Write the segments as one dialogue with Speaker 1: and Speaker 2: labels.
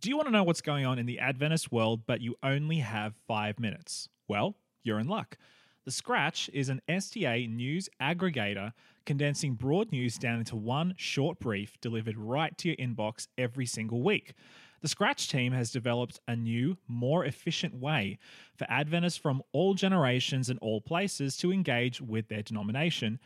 Speaker 1: Do you want to know what's going on in the Adventist world, but you only have five minutes? Well, you're in luck. The Scratch is an SDA news aggregator condensing broad news down into one short brief delivered right to your inbox every single week. The Scratch team has developed a new, more efficient way for Adventists from all generations and all places to engage with their denomination,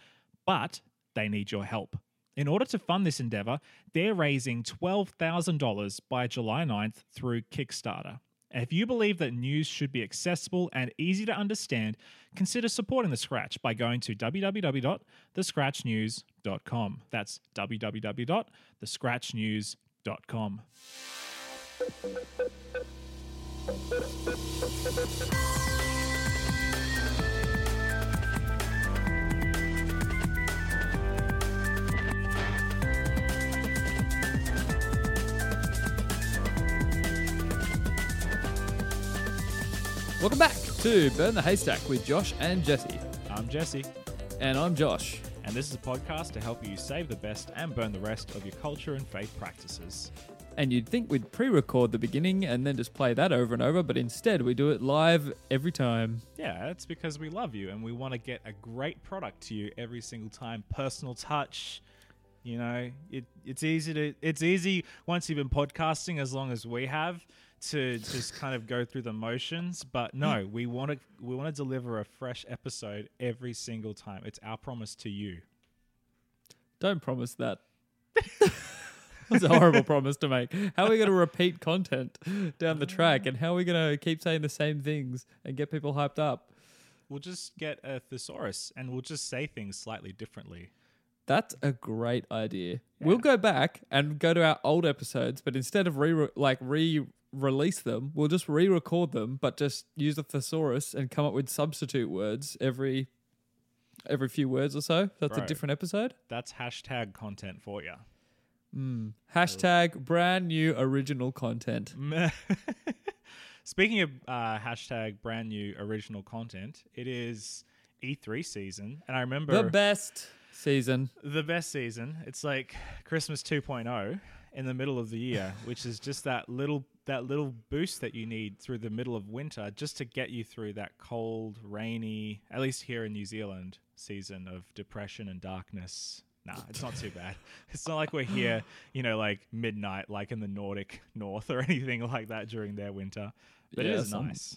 Speaker 1: but they need your help. In order to fund this endeavor, they're raising $12,000 by July 9th through Kickstarter. If you believe that news should be accessible and easy to understand, consider supporting The Scratch by going to www.thescratchnews.com. That's www.thescratchnews.com.
Speaker 2: Welcome back to Burn the Haystack with Josh and Jesse.
Speaker 1: I'm Jesse,
Speaker 2: And I'm Josh.
Speaker 1: and this is a podcast to help you save the best and burn the rest of your culture and faith practices.
Speaker 2: And you'd think we'd pre record the beginning and then just play that over and over, but instead we do it live every time.
Speaker 1: Yeah, it's because we love you and we want to get a great product to you every single time. Personal touch. You know, it, it's easy to it's easy once you've been podcasting as long as we have to just kind of go through the motions. But no, mm. we want to we want to deliver a fresh episode every single time. It's our promise to you.
Speaker 2: Don't promise that. That's a horrible promise to make. How are we going to repeat content down the track? And how are we going to keep saying the same things and get people hyped up?
Speaker 1: We'll just get a thesaurus and we'll just say things slightly differently.
Speaker 2: That's a great idea. We'll go back and go to our old episodes, but instead of re like re release them, we'll just re-record them, but just use a thesaurus and come up with substitute words every every few words or so. That's a different episode.
Speaker 1: That's hashtag content for you.
Speaker 2: Hashtag brand new original content.
Speaker 1: Speaking of uh, hashtag brand new original content, it is E3 season, and I remember
Speaker 2: The best season.
Speaker 1: the best season. It's like Christmas 2.0 in the middle of the year, which is just that little that little boost that you need through the middle of winter just to get you through that cold, rainy, at least here in New Zealand, season of depression and darkness. Nah, it's not too bad. It's not like we're here, you know, like midnight, like in the Nordic North or anything like that during their winter. But it
Speaker 2: Yeah,
Speaker 1: is
Speaker 2: some-
Speaker 1: nice.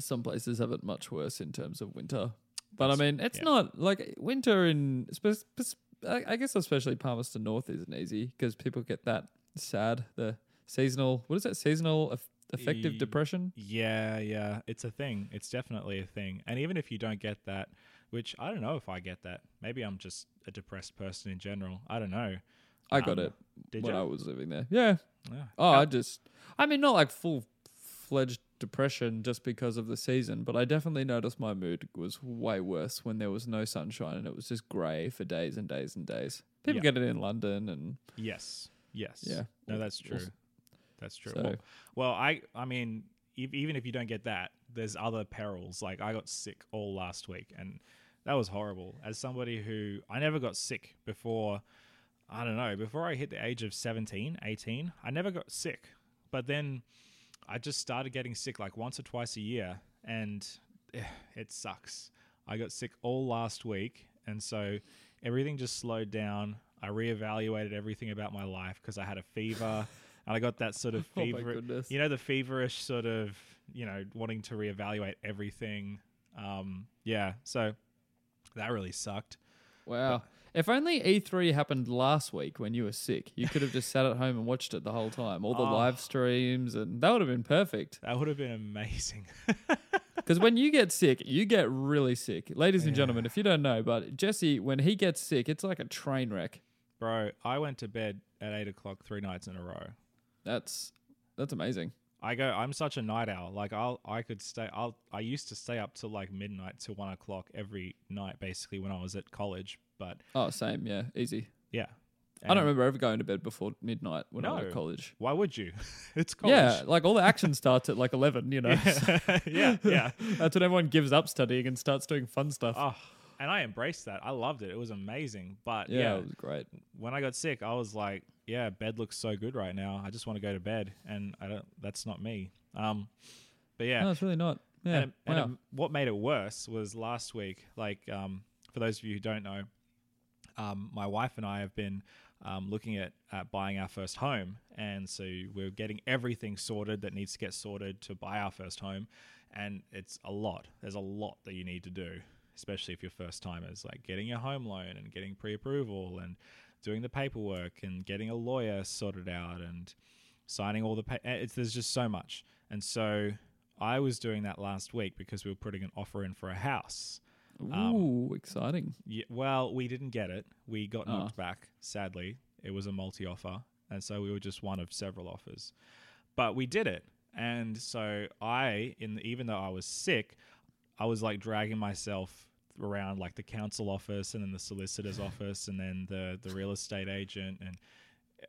Speaker 2: Some places have it much worse in terms of winter. But I mean, it's
Speaker 1: yeah.
Speaker 2: not like winter in, spe- spe- I I guess, especially Palmerston North isn't easy because people get that sad, the seasonal, what is that? seasonal aff- affective
Speaker 1: E-
Speaker 2: depression?
Speaker 1: Yeah, yeah, it's a thing. It's definitely a thing. And even if you don't get that, which I don't know if I get that. Maybe I'm just a depressed person in general. I don't know.
Speaker 2: I got
Speaker 1: Um,
Speaker 2: it
Speaker 1: Did
Speaker 2: when
Speaker 1: you?
Speaker 2: I was living there. Yeah.
Speaker 1: Yeah.
Speaker 2: Oh, I just, I mean, not like full fledged depression just because of the season, but I definitely noticed my mood was way worse when there was no sunshine and it was just grey for days and days and days. People
Speaker 1: Yeah.
Speaker 2: get it in London and
Speaker 1: yes. Yes.
Speaker 2: Yeah.
Speaker 1: No, that's true. That's true.
Speaker 2: So-
Speaker 1: Well, well, I I mean, ev- even if you don't get that, there's other perils. Like I got sick all last week, and that was horrible. As somebody who I never got sick before, I don't know, before I hit the age of 17, 18, I never got sick. But then I just started getting sick like once or twice a year, and eh, it sucks. I got sick all last week, and so everything just slowed down. I reevaluated everything about my life because I had a fever, and I got that sort of
Speaker 2: Oh
Speaker 1: fever.
Speaker 2: goodness.
Speaker 1: you know, the feverish sort of, you know, wanting to reevaluate everything. Um, yeah, so that really sucked.
Speaker 2: wow. If only E3 happened last week when you were sick, you could have just sat at home and watched it the whole time, all the
Speaker 1: Oh.
Speaker 2: live streams, and that would have been perfect.
Speaker 1: That would have been amazing.
Speaker 2: Because when you get sick, you get really sick. Ladies and gentlemen, if you don't know, but Jesse, when he gets sick, it's like a train wreck.
Speaker 1: Bro, I went to bed at eight o'clock three nights in a row.
Speaker 2: That's that's amazing.
Speaker 1: I go. I'm such a night owl. Like I'll, I could stay. I'll. I used to stay up till like midnight to one o'clock every night, basically when I was at college. But
Speaker 2: Oh, same, yeah, easy.
Speaker 1: yeah,
Speaker 2: I don't remember ever going to bed before midnight when I was at college.
Speaker 1: Why would you? it's college.
Speaker 2: Yeah, like all the action starts at like eleven. You know,
Speaker 1: yeah, yeah.
Speaker 2: that's when everyone gives up studying and starts doing fun stuff.
Speaker 1: Oh, and I embraced that. I loved it. It was amazing. But
Speaker 2: yeah,
Speaker 1: yeah,
Speaker 2: it was great.
Speaker 1: when I got sick, I was like, yeah, bed looks so good right now. I just want to go to bed, and I don't. That's not me. Um, but yeah,
Speaker 2: No, it's really not. Yeah.
Speaker 1: and, and
Speaker 2: wow.
Speaker 1: um, what made it worse was last week. Like, um, for those of you who don't know, um, my wife and I have been um, looking at, at buying our first home, and so we're getting everything sorted that needs to get sorted to buy our first home, and it's a lot. There's a lot that you need to do, especially if you're first timers, like getting your home loan and getting pre-approval and doing the paperwork and getting a lawyer sorted out and signing all the pa- it's there's just so much. And so i was doing that last week because we were putting an offer in for a house. Um,
Speaker 2: Ooh, exciting.
Speaker 1: yeah, well we didn't get it. We got
Speaker 2: Oh.
Speaker 1: knocked back sadly. It was a multi offer and so we were just one of several offers. But we did it. And so i in the, even though i was sick i was like dragging myself around like the council office and then the solicitor's office and then the the real estate agent and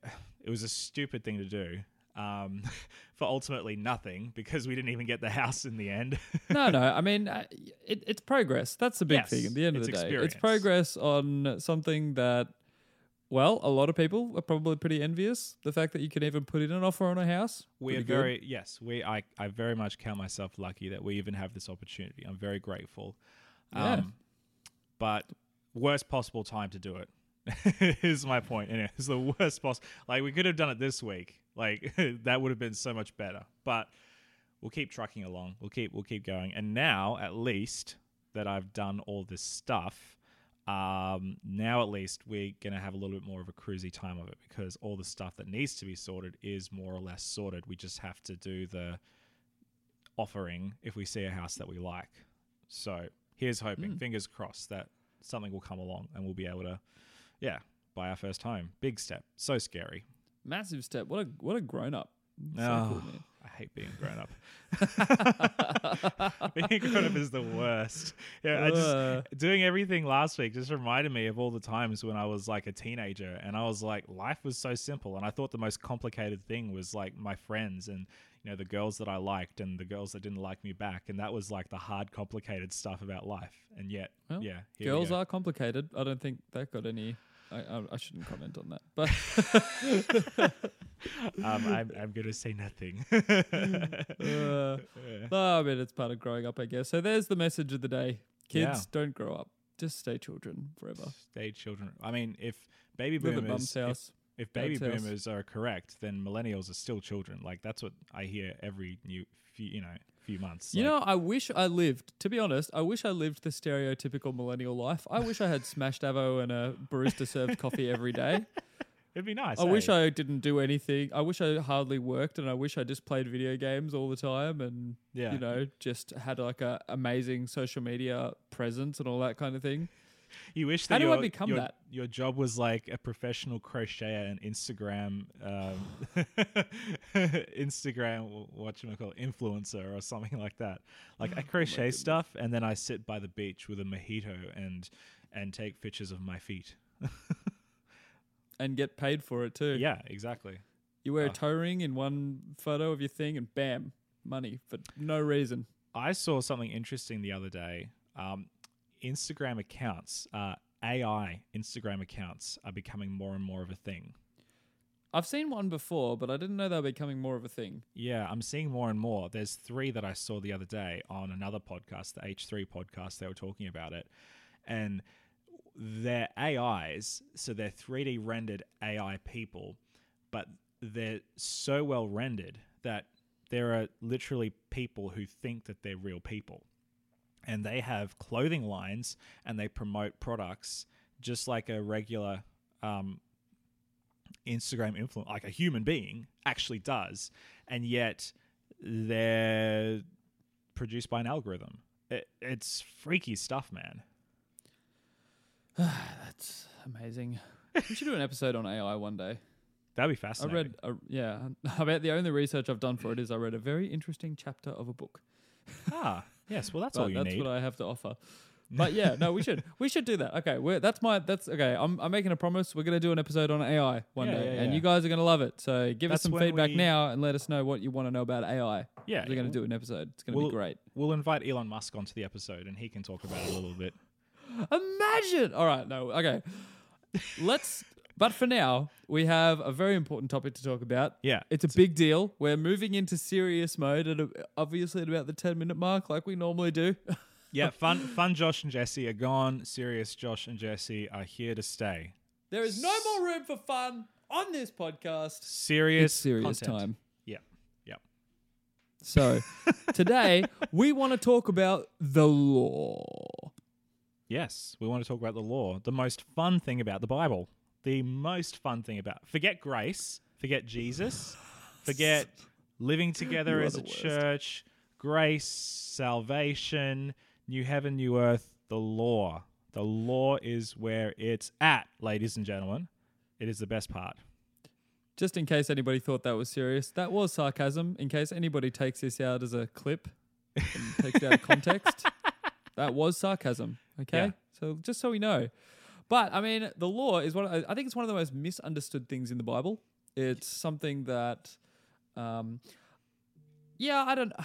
Speaker 1: it was a stupid thing to do um, for ultimately nothing because we didn't even get the house in the end.
Speaker 2: no, no. I mean, it, it's progress. That's the big
Speaker 1: Yes,
Speaker 2: thing. At the end of the day,
Speaker 1: experience.
Speaker 2: it's progress on something that, well, a lot of people are probably pretty envious. The fact that you can even put in an offer on a house.
Speaker 1: we are
Speaker 2: Pretty good.
Speaker 1: very yes, we I, I very much count myself lucky that we even have this opportunity. I'm very grateful.
Speaker 2: Yeah.
Speaker 1: Um, but worst possible time to do it is my point. And it's the worst possible. Like we could have done it this week. Like that would have been so much better. But we'll keep trucking along. We'll keep we'll keep going. And now at least that I've done all this stuff, um, now at least we're gonna have a little bit more of a cruisy time of it because all the stuff that needs to be sorted is more or less sorted. We just have to do the offering if we see a house that we like. So here's hoping,
Speaker 2: Mm.
Speaker 1: fingers crossed, that something will come along and we'll be able to, yeah, buy our first home. Big step. So scary.
Speaker 2: massive step. What a what a grown up. So
Speaker 1: Oh,
Speaker 2: cool, man.
Speaker 1: I hate being grown up. being grown up is the worst. Yeah, I just doing everything last week just reminded me of all the times when I was like a teenager and I was like life was so simple and I thought the most complicated thing was like my friends and you know the girls that I liked and the girls that didn't like me back and that was like the hard complicated stuff about life and yet
Speaker 2: Well,
Speaker 1: yeah
Speaker 2: girls are complicated. I don't think that got any. I, I, I shouldn't comment on that, but
Speaker 1: um, I'm, I'm gonna say nothing
Speaker 2: uh, no, I mean it's part of growing up, I guess. So there's the message of the day: kids
Speaker 1: Yeah.
Speaker 2: don't grow up, just stay children forever.
Speaker 1: stay children I mean if baby boomers if-. If baby boomers are correct, then millennials are still children. Like that's what I hear every new few, you know, few months.
Speaker 2: You
Speaker 1: Like,
Speaker 2: know, I wish I lived. To be honest, I wish I lived the stereotypical millennial life. I wish I had smashed avo and a barista served coffee every day.
Speaker 1: it'd be nice.
Speaker 2: I wish
Speaker 1: eh?
Speaker 2: I didn't do anything. I wish I hardly worked, and I wish I just played video games all the time, and
Speaker 1: yeah.
Speaker 2: you know, just had like a amazing social media presence and all that kind of thing.
Speaker 1: you wish
Speaker 2: How
Speaker 1: that
Speaker 2: do I become
Speaker 1: your,
Speaker 2: that?
Speaker 1: your job was like a professional crocheter and Instagram, um, Instagram, what you call influencer or something like that. Like I crochet
Speaker 2: Oh
Speaker 1: stuff, and then I sit by the beach with a mojito and and take pictures of my feet.
Speaker 2: And get paid for it too.
Speaker 1: Yeah, exactly.
Speaker 2: You wear
Speaker 1: Oh.
Speaker 2: a toe ring in one photo of your thing, and bam, money for no reason.
Speaker 1: I saw something interesting the other day. Um, Instagram accounts, uh, AI Instagram accounts, are becoming more and more of a thing.
Speaker 2: I've seen one before, but I didn't know they were becoming more of a thing.
Speaker 1: Yeah, I'm seeing more and more. There's three that I saw the other day on another podcast, the H3 podcast. They were talking about it. And they're AIs, so they're 3D rendered AI people, but they're so well rendered that there are literally people who think that they're real people. And they have clothing lines and they promote products just like a regular um, Instagram influencer, like a human being, actually does. And yet they're produced by an algorithm. It, it's freaky stuff, man.
Speaker 2: That's amazing. we should do an episode on AI one day.
Speaker 1: That'd be fascinating.
Speaker 2: I read, a, yeah, I bet the only research I've done for it is I read a very interesting chapter of a book.
Speaker 1: ah, yes. Well, that's all you
Speaker 2: that's
Speaker 1: need.
Speaker 2: what I have to offer. But yeah, no, we should we should do that. Okay, we're, that's my that's okay. I'm I'm making a promise. We're gonna do an episode on AI one
Speaker 1: Yeah,
Speaker 2: day,
Speaker 1: yeah,
Speaker 2: and
Speaker 1: yeah.
Speaker 2: you guys are gonna love it. So give
Speaker 1: That's
Speaker 2: us some
Speaker 1: when
Speaker 2: feedback
Speaker 1: we-
Speaker 2: now and let us know what you want to know about AI.
Speaker 1: yeah,
Speaker 2: We're gonna do an episode. It's gonna
Speaker 1: We'll-
Speaker 2: be great.
Speaker 1: We'll invite Elon Musk onto the episode, and he can talk about it a little bit.
Speaker 2: Imagine. All right, no, okay. Let's But for now, we have a very important topic to talk about.
Speaker 1: Yeah.
Speaker 2: It's a big deal. We're moving into serious mode at a, obviously at about the 10 minute mark, like we normally do.
Speaker 1: Yeah, fun fun Josh and Jesse are gone. Serious Josh and Jesse are here to stay.
Speaker 2: there is no more room for fun on this podcast.
Speaker 1: Serious
Speaker 2: It's serious
Speaker 1: content.
Speaker 2: time.
Speaker 1: Yeah. Yeah.
Speaker 2: So today we want to talk about the law.
Speaker 1: Yes, we want to talk about the law. The most fun thing about the Bible. The most fun thing about forget grace, forget Jesus, forget living together as a
Speaker 2: worst.
Speaker 1: church, grace, salvation, new heaven, new earth, the law. The law is where it's at, ladies and gentlemen. It is the best part.
Speaker 2: Just in case anybody thought that was serious, that was sarcasm. In case anybody takes this out as a clip and takes it out of context, that was sarcasm. Okay,
Speaker 1: Yeah.
Speaker 2: so just so we know. But I mean, the law is one. I I think it's one of the most misunderstood things in the Bible. It's something that, um, yeah, I don't.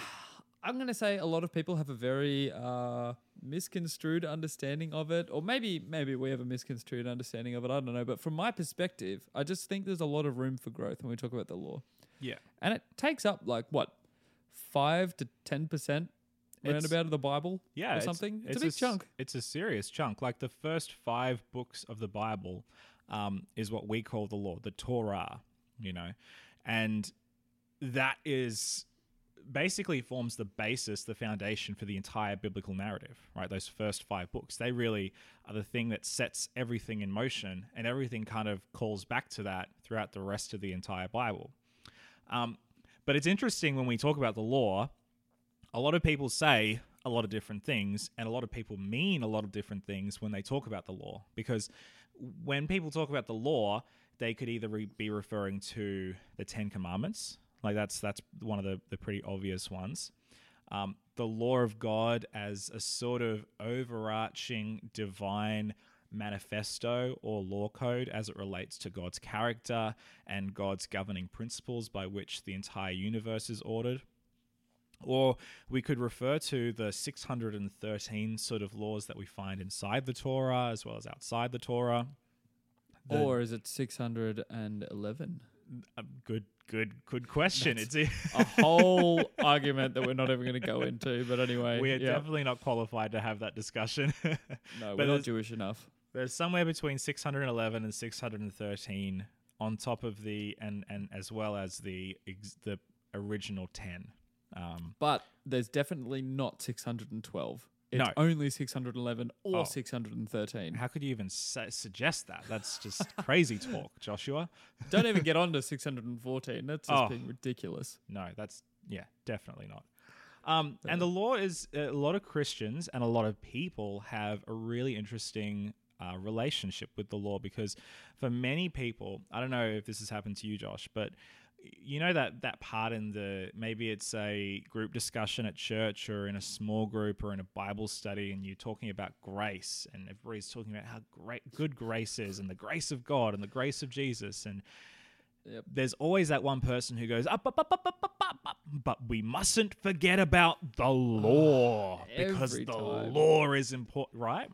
Speaker 2: I'm going to say a lot of people have a very uh, misconstrued understanding of it, or maybe maybe we have a misconstrued understanding of it. I don't know, but from my perspective, I just think there's a lot of room for growth when we talk about the law,
Speaker 1: Yeah.
Speaker 2: and it takes up like what five to ten percent
Speaker 1: It's-
Speaker 2: roundabout of the Bible,
Speaker 1: Yeah,
Speaker 2: or
Speaker 1: it's-
Speaker 2: something. It's, a big
Speaker 1: s-
Speaker 2: chunk.
Speaker 1: It's a serious chunk. Like the first five books of the Bible um, is what we call the law, the Torah. You know, and that is basically forms the basis, the foundation for the entire biblical narrative. Right, those first five books they really are the thing that sets everything in motion, and everything kind of calls back to that throughout the rest of the entire Bible. Um, but it's interesting when we talk about the law a lot of people say a lot of different things, and a lot of people mean a lot of different things when they talk about the law. Because when people talk about the law, they could either re- be referring to the Ten Commandments, like that's that's one of the, the pretty obvious ones. Um, the law of God as a sort of overarching divine manifesto or law code as it relates to God's character and God's governing principles by which the entire universe is ordered. Or we could refer to the 613 sort of laws that we find inside the Torah as well as outside the Torah. The-
Speaker 2: or is it six hundred and eleven?
Speaker 1: a good, good, good question.
Speaker 2: That's-
Speaker 1: it's
Speaker 2: a whole argument that we're not even going to go into. But anyway,
Speaker 1: we are
Speaker 2: yeah.
Speaker 1: definitely not qualified to have that discussion.
Speaker 2: no,
Speaker 1: but
Speaker 2: we're not Jewish enough.
Speaker 1: There's somewhere between 611 and 613 on top of the and and as well as the ex, the original 10. Um,
Speaker 2: But there's definitely not 612. It's
Speaker 1: No.
Speaker 2: only 611 or
Speaker 1: Oh.
Speaker 2: 613.
Speaker 1: how could you even suggest that? That's just crazy talk, Joshua.
Speaker 2: Don't even get on to 614. That's just
Speaker 1: Oh.
Speaker 2: being ridiculous.
Speaker 1: No, that's yeah, definitely not. Um, and the law is a lot of Christians and a lot of people have a really interesting uh, relationship with the law because for many people, I don't know if this has happened to you, Josh, but you know that that part in the maybe it's a group discussion at church or in a small group or in a Bible study, and you're talking about grace, and everybody's talking about how great good grace is, and the grace of God, and the grace of Jesus, and
Speaker 2: yep.
Speaker 1: there's always that one person who goes up, up, up, up, up, up, up, up but we mustn't forget about the law oh,
Speaker 2: because
Speaker 1: the
Speaker 2: time.
Speaker 1: law is important, right?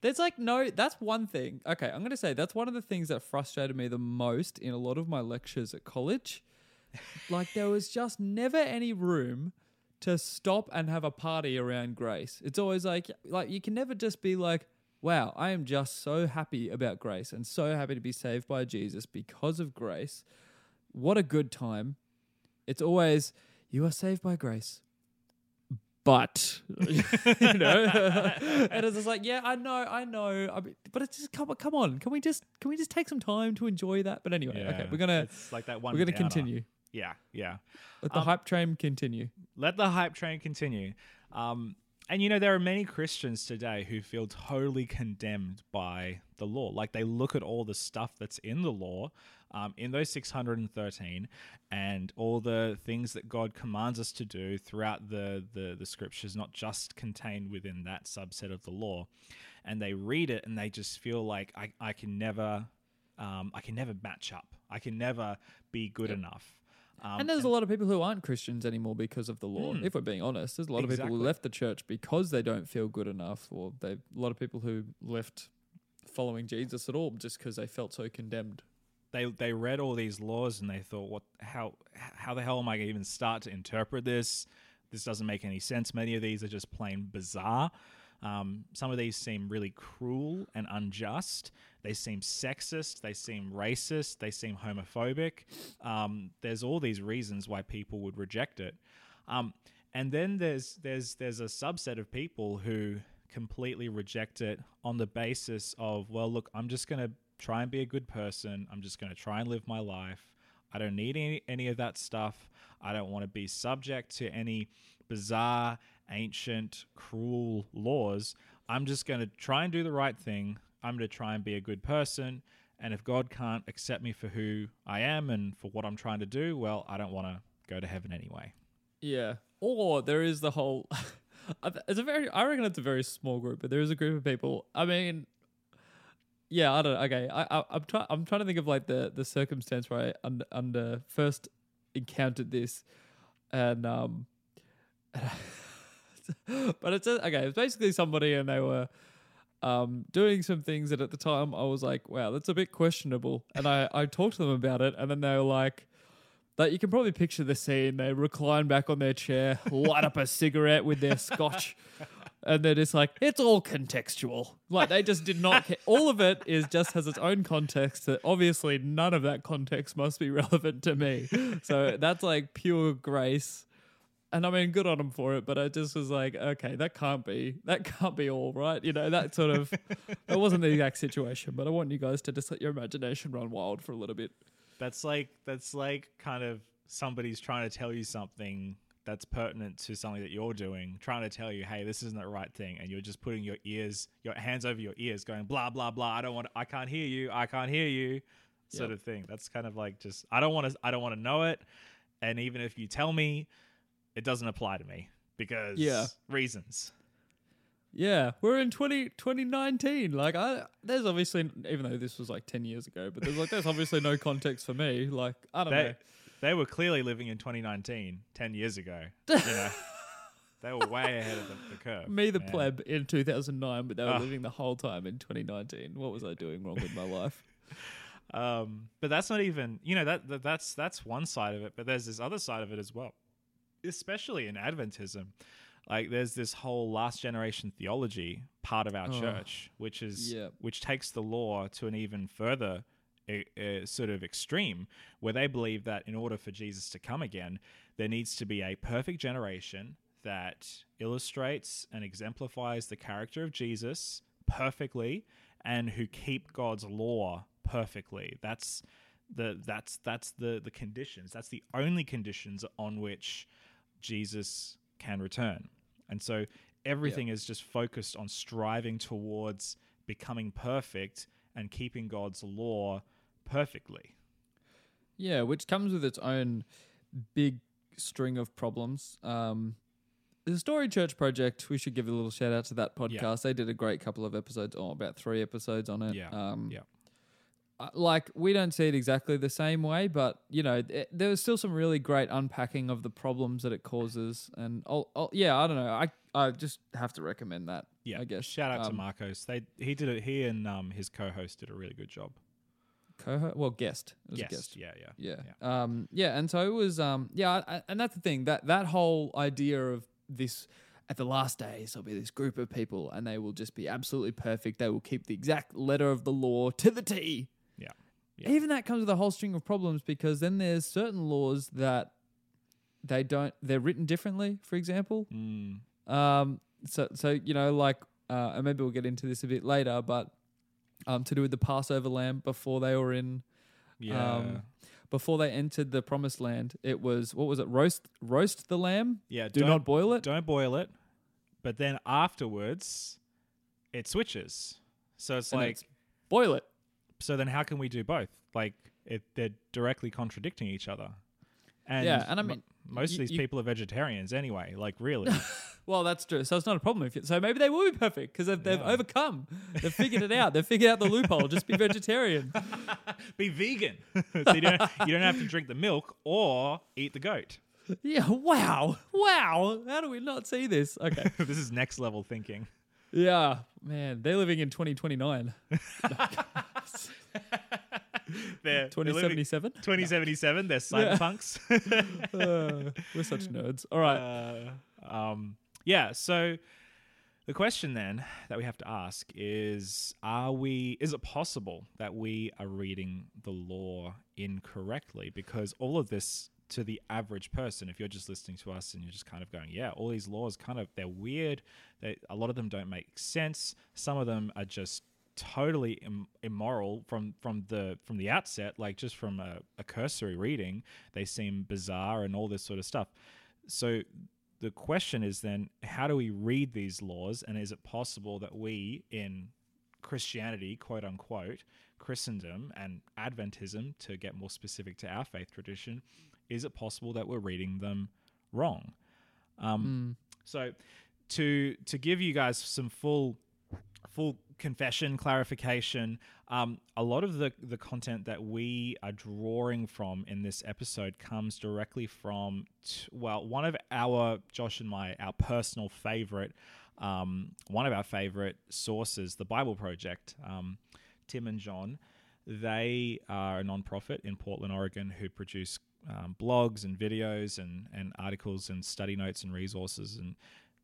Speaker 2: There's like no, that's one thing. Okay, I'm going to say that's one of the things that frustrated me the most in a lot of my lectures at college. like there was just never any room to stop and have a party around grace. It's always like like you can never just be like, "Wow, I am just so happy about grace and so happy to be saved by Jesus because of grace. What a good time." It's always you are saved by grace. But you know, and it's just like, yeah, I know, I know, I mean, but it's just come, come on, can we just, can we just take some time to enjoy that? But anyway, okay, we're gonna,
Speaker 1: it's like that one.
Speaker 2: we're gonna
Speaker 1: downer.
Speaker 2: continue.
Speaker 1: Yeah, yeah.
Speaker 2: Let the
Speaker 1: Um,
Speaker 2: hype train continue.
Speaker 1: Let the hype train continue. Um, and you know, there are many Christians today who feel totally condemned by the law. Like they look at all the stuff that's in the law, um, in those 613, and all the things that God commands us to do throughout the, the, the scriptures, not just contained within that subset of the law. And they read it and they just feel like I, I can never. Um, I can never match up. I can never be good enough. Um,
Speaker 2: and there's a lot of people who aren't Christians anymore because of the law.
Speaker 1: Hmm.
Speaker 2: If we're being honest, there's a lot of people who left the church because they don't feel good enough, or they a lot of people who left following Jesus at all, just because they felt so condemned.
Speaker 1: They they read all these laws and they thought, what? How how the hell am I going to even start to interpret this? This doesn't make any sense. Many of these are just plain bizarre. Um, some of these seem really cruel and unjust. They seem sexist. They seem racist. They seem homophobic. Um, there's all these reasons why people would reject it. Um, and then there's there's there's a subset of people who completely reject it on the basis of, well, look, I'm just going to try and be a good person. I'm just going to try and live my life. I don't need any, any of that stuff. I don't want to be subject to any bizarre, ancient, cruel laws. I'm just going to try and do the right thing. I'm going to try and be a good person. And if God can't accept me for who I am and for what I'm trying to do, well, I don't want to go to heaven anyway.
Speaker 2: Yeah. Or there is the whole. it's a very. I reckon it's a very small group, but there is a group of people. I mean, yeah. I don't. know. Okay. I, I I'm trying. I'm trying to think of like the the circumstance where I under, under first encountered this, and um. but it's a, okay. It's basically somebody, and they were um, doing some things that at the time I was like, wow, that's a bit questionable. And I, I talked to them about it, and then they were like, that you can probably picture the scene. They recline back on their chair, light up a cigarette with their scotch, and they're just like, it's all contextual. Like they just did not care. All of it is just has its own context. That obviously none of that context must be relevant to me. So that's like pure grace. And I mean, good on them for it, but I just was like, okay, that can't be, that can't be all right. You know, that sort of, that wasn't the exact situation, but I want you guys to just let your imagination run wild for a little bit.
Speaker 1: That's like that's like kind of somebody's trying to tell you something that's pertinent to something that you're doing, trying to tell you, hey, this isn't the right thing, and you're just putting your ears, your hands over your ears, going blah blah blah. I don't want, I can't hear you, I can't hear you, sort
Speaker 2: Yep.
Speaker 1: of thing. That's kind of like just I don't want to, I don't want to know it, and even if you tell me, it doesn't apply to me because
Speaker 2: Yeah.
Speaker 1: reasons.
Speaker 2: Yeah, we're in 20, 2019. Like, I there's obviously, even though this was like 10 years ago, but there's like, there's obviously no context for me. Like, I don't know.
Speaker 1: They were clearly living in 2019, 10 years ago. You know, they were way ahead of the, the curve.
Speaker 2: Me, the
Speaker 1: man.
Speaker 2: pleb, in 2009, but they were
Speaker 1: Ah.
Speaker 2: living the whole time in 2019. What was I doing wrong with my life?
Speaker 1: Um, but that's not even you know that, that that's that's one side of it. But there's this other side of it as well, especially in Adventism. Like there's this whole last generation theology part of our
Speaker 2: Oh.
Speaker 1: church, which is
Speaker 2: Yep.
Speaker 1: which takes the law to an even further uh, sort of extreme, where they believe that in order for Jesus to come again, there needs to be a perfect generation that illustrates and exemplifies the character of Jesus perfectly and who keep God's law perfectly. That's the that's that's the the conditions. That's the only conditions on which Jesus can return. And so everything is just focused on striving towards becoming perfect and keeping God's law perfectly.
Speaker 2: Yeah, which comes with its own big string of problems. Um, the Story Church Project, we should give a little shout out to that podcast. They did a great couple of episodes, or about three episodes on it.
Speaker 1: Yeah,
Speaker 2: Um,
Speaker 1: yeah.
Speaker 2: uh, Like, we don't see it exactly the same way, but, you know, th- there was still some really great unpacking of the problems that it causes. And, I'll, I'll, yeah, I don't know. I, I just have to recommend that.
Speaker 1: Yeah,
Speaker 2: I guess.
Speaker 1: Shout out to
Speaker 2: Um,
Speaker 1: Marcos. They he did it. He and um his co-host did a really good job.
Speaker 2: Co well, guest. It was
Speaker 1: Yes,
Speaker 2: a guest.
Speaker 1: yeah, yeah,
Speaker 2: Yeah. Um, yeah. And so it was, um, yeah. I- And that's the thing that that whole idea of this at the last days, there'll be this group of people and they will just be absolutely perfect. They will keep the exact letter of the law to the T.
Speaker 1: Yeah. Yeah.
Speaker 2: Even that comes with a whole string of problems because then there's certain laws that they don't, they're written differently, for example.
Speaker 1: Mm,
Speaker 2: Um, so, so you know, like, uh, and maybe we'll get into this a bit later, but um, to do with the Passover lamb before they were in
Speaker 1: yeah,
Speaker 2: um, before they entered the promised land, it was what was it? Roast roast the lamb.
Speaker 1: yeah.
Speaker 2: Do
Speaker 1: don't,
Speaker 2: boil it.
Speaker 1: don't boil it. But then afterwards, it switches. So it's
Speaker 2: And
Speaker 1: like,
Speaker 2: it's boil it.
Speaker 1: so then how can we do both? Like, it, they're directly contradicting each other. And
Speaker 2: Yeah, and I mean,
Speaker 1: most
Speaker 2: you-
Speaker 1: of these
Speaker 2: you-
Speaker 1: people are vegetarians anyway. Like, really?
Speaker 2: Well, that's true. So it's not a problem if you, so maybe they will be perfect because they've, they've
Speaker 1: Yeah.
Speaker 2: overcome. They've figured it out. They've figured out the loophole. Just be vegetarian.
Speaker 1: Be vegan. so you don't, you don't have to drink the milk or eat the goat.
Speaker 2: Yeah. Wow. Wow. How do we not see this? Okay.
Speaker 1: this is next level thinking.
Speaker 2: Yeah, man, they're living in 2029.
Speaker 1: They're, they're living-
Speaker 2: 2077.
Speaker 1: 2077. They're cyberpunks.
Speaker 2: Uh, we're such nerds. All right.
Speaker 1: Uh, um, yeah. So the question then that we have to ask is: Are we? Is it possible that we are reading the law incorrectly? Because all of this, to the average person, if you're just listening to us and you're just kind of going, "Yeah, all these laws kind of they're weird. They, a lot of them don't make sense. Some of them are just." totally Im- immoral from from the from the outset like just from a, a cursory reading they seem bizarre and all this sort of stuff so the question is then how do we read these laws and is it possible that we in christianity quote unquote christendom and adventism to get more specific to our faith tradition is it possible that we're reading them wrong? Um, so to to give you guys some full full confession clarification um, a lot of the the content that we are drawing from in this episode comes directly from t- well one of our josh and my our personal favorite um, one of our favorite sources the bible project. Um, tim and john they are a nonprofit in portland oregon who produce um, blogs and videos and, and articles and study notes and resources and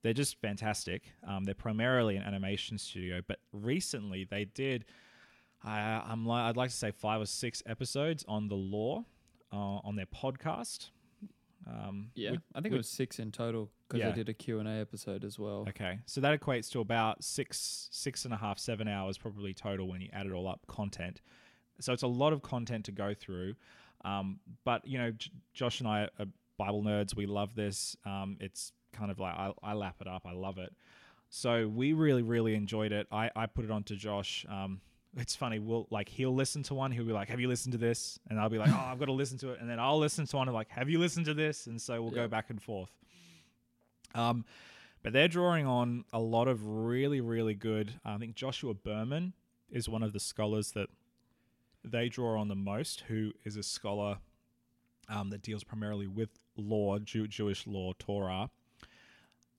Speaker 1: they're just fantastic. Um, they're primarily an animation studio, but recently they did. Uh, I'm li- I'd like to say five or six episodes on the law uh, on their podcast. Um,
Speaker 2: Yeah,
Speaker 1: which-
Speaker 2: I think it was six in total because
Speaker 1: Yeah.
Speaker 2: they did a Q&A episode as well.
Speaker 1: Okay, so that equates to about six, six and a half, seven hours probably total when you add it all up. Content, so it's a lot of content to go through. Um, but you know, J- Josh and I are Bible nerds. We love this. Um, it's kind of like I, I lap it up. I love it. So we really, really enjoyed it. I, I put it on to Josh. Um, it's funny. We'll like he'll listen to one. He'll be like, "Have you listened to this?" And I'll be like, "Oh, I've got to listen to it." And then I'll listen to one and like, "Have you listened to this?" And so we'll
Speaker 2: Yeah.
Speaker 1: go back and forth. Um, but they're drawing on a lot of really, really good. I think Joshua Berman is one of the scholars that they draw on the most, who is a scholar um, that deals primarily with law, Jew- Jewish law, Torah.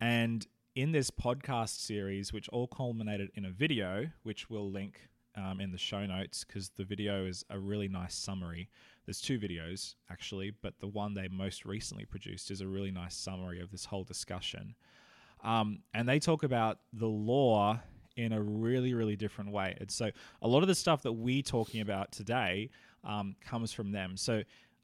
Speaker 1: And in this podcast series, which all culminated in a video, which we'll link um, in the show notes because the video is a really nice summary. There's two videos actually, but the one they most recently produced is a really nice summary of this whole discussion. Um, and they talk about the law in a really, really different way. And so a lot of the stuff that we're talking about today um, comes from them. So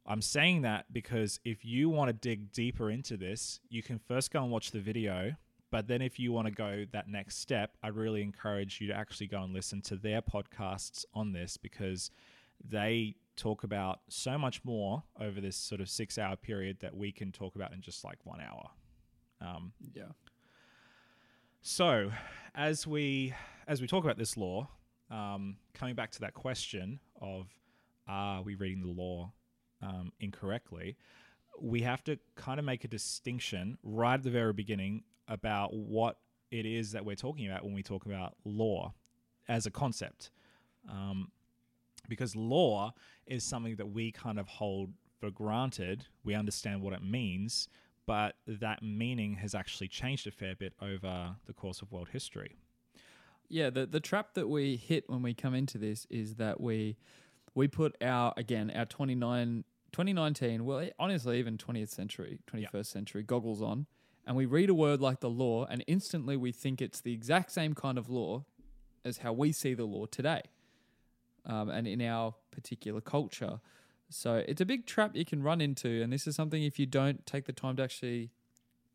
Speaker 1: I'm saying that because if you want to dig deeper into this, you can first go and watch the video. But then if you want to go that next step, I'd really encourage you to actually go and listen to their podcasts on this because they talk about so much more over this sort of six hour period that we can talk about in just like one hour. Um,
Speaker 2: Yeah.
Speaker 1: so, as we as we talk about this law, um, coming back to that question of are we reading the law um, incorrectly, we have to kind of make a distinction right at the very beginning about what it is that we're talking about when we talk about law as a concept. Um, because law is something that we kind of hold for granted. We understand what it means, but that meaning has actually changed a fair bit over the course of world history.
Speaker 2: Yeah, the the trap that we hit when we come into this is that we we put our again our 29 2019, well honestly even 20th century, 21st century goggles on and we read a word like the law and instantly we think it's the exact same kind of law as how we see the law today. Um, and in our particular culture. So it's a big trap you can run into and this is something if you don't take the time to actually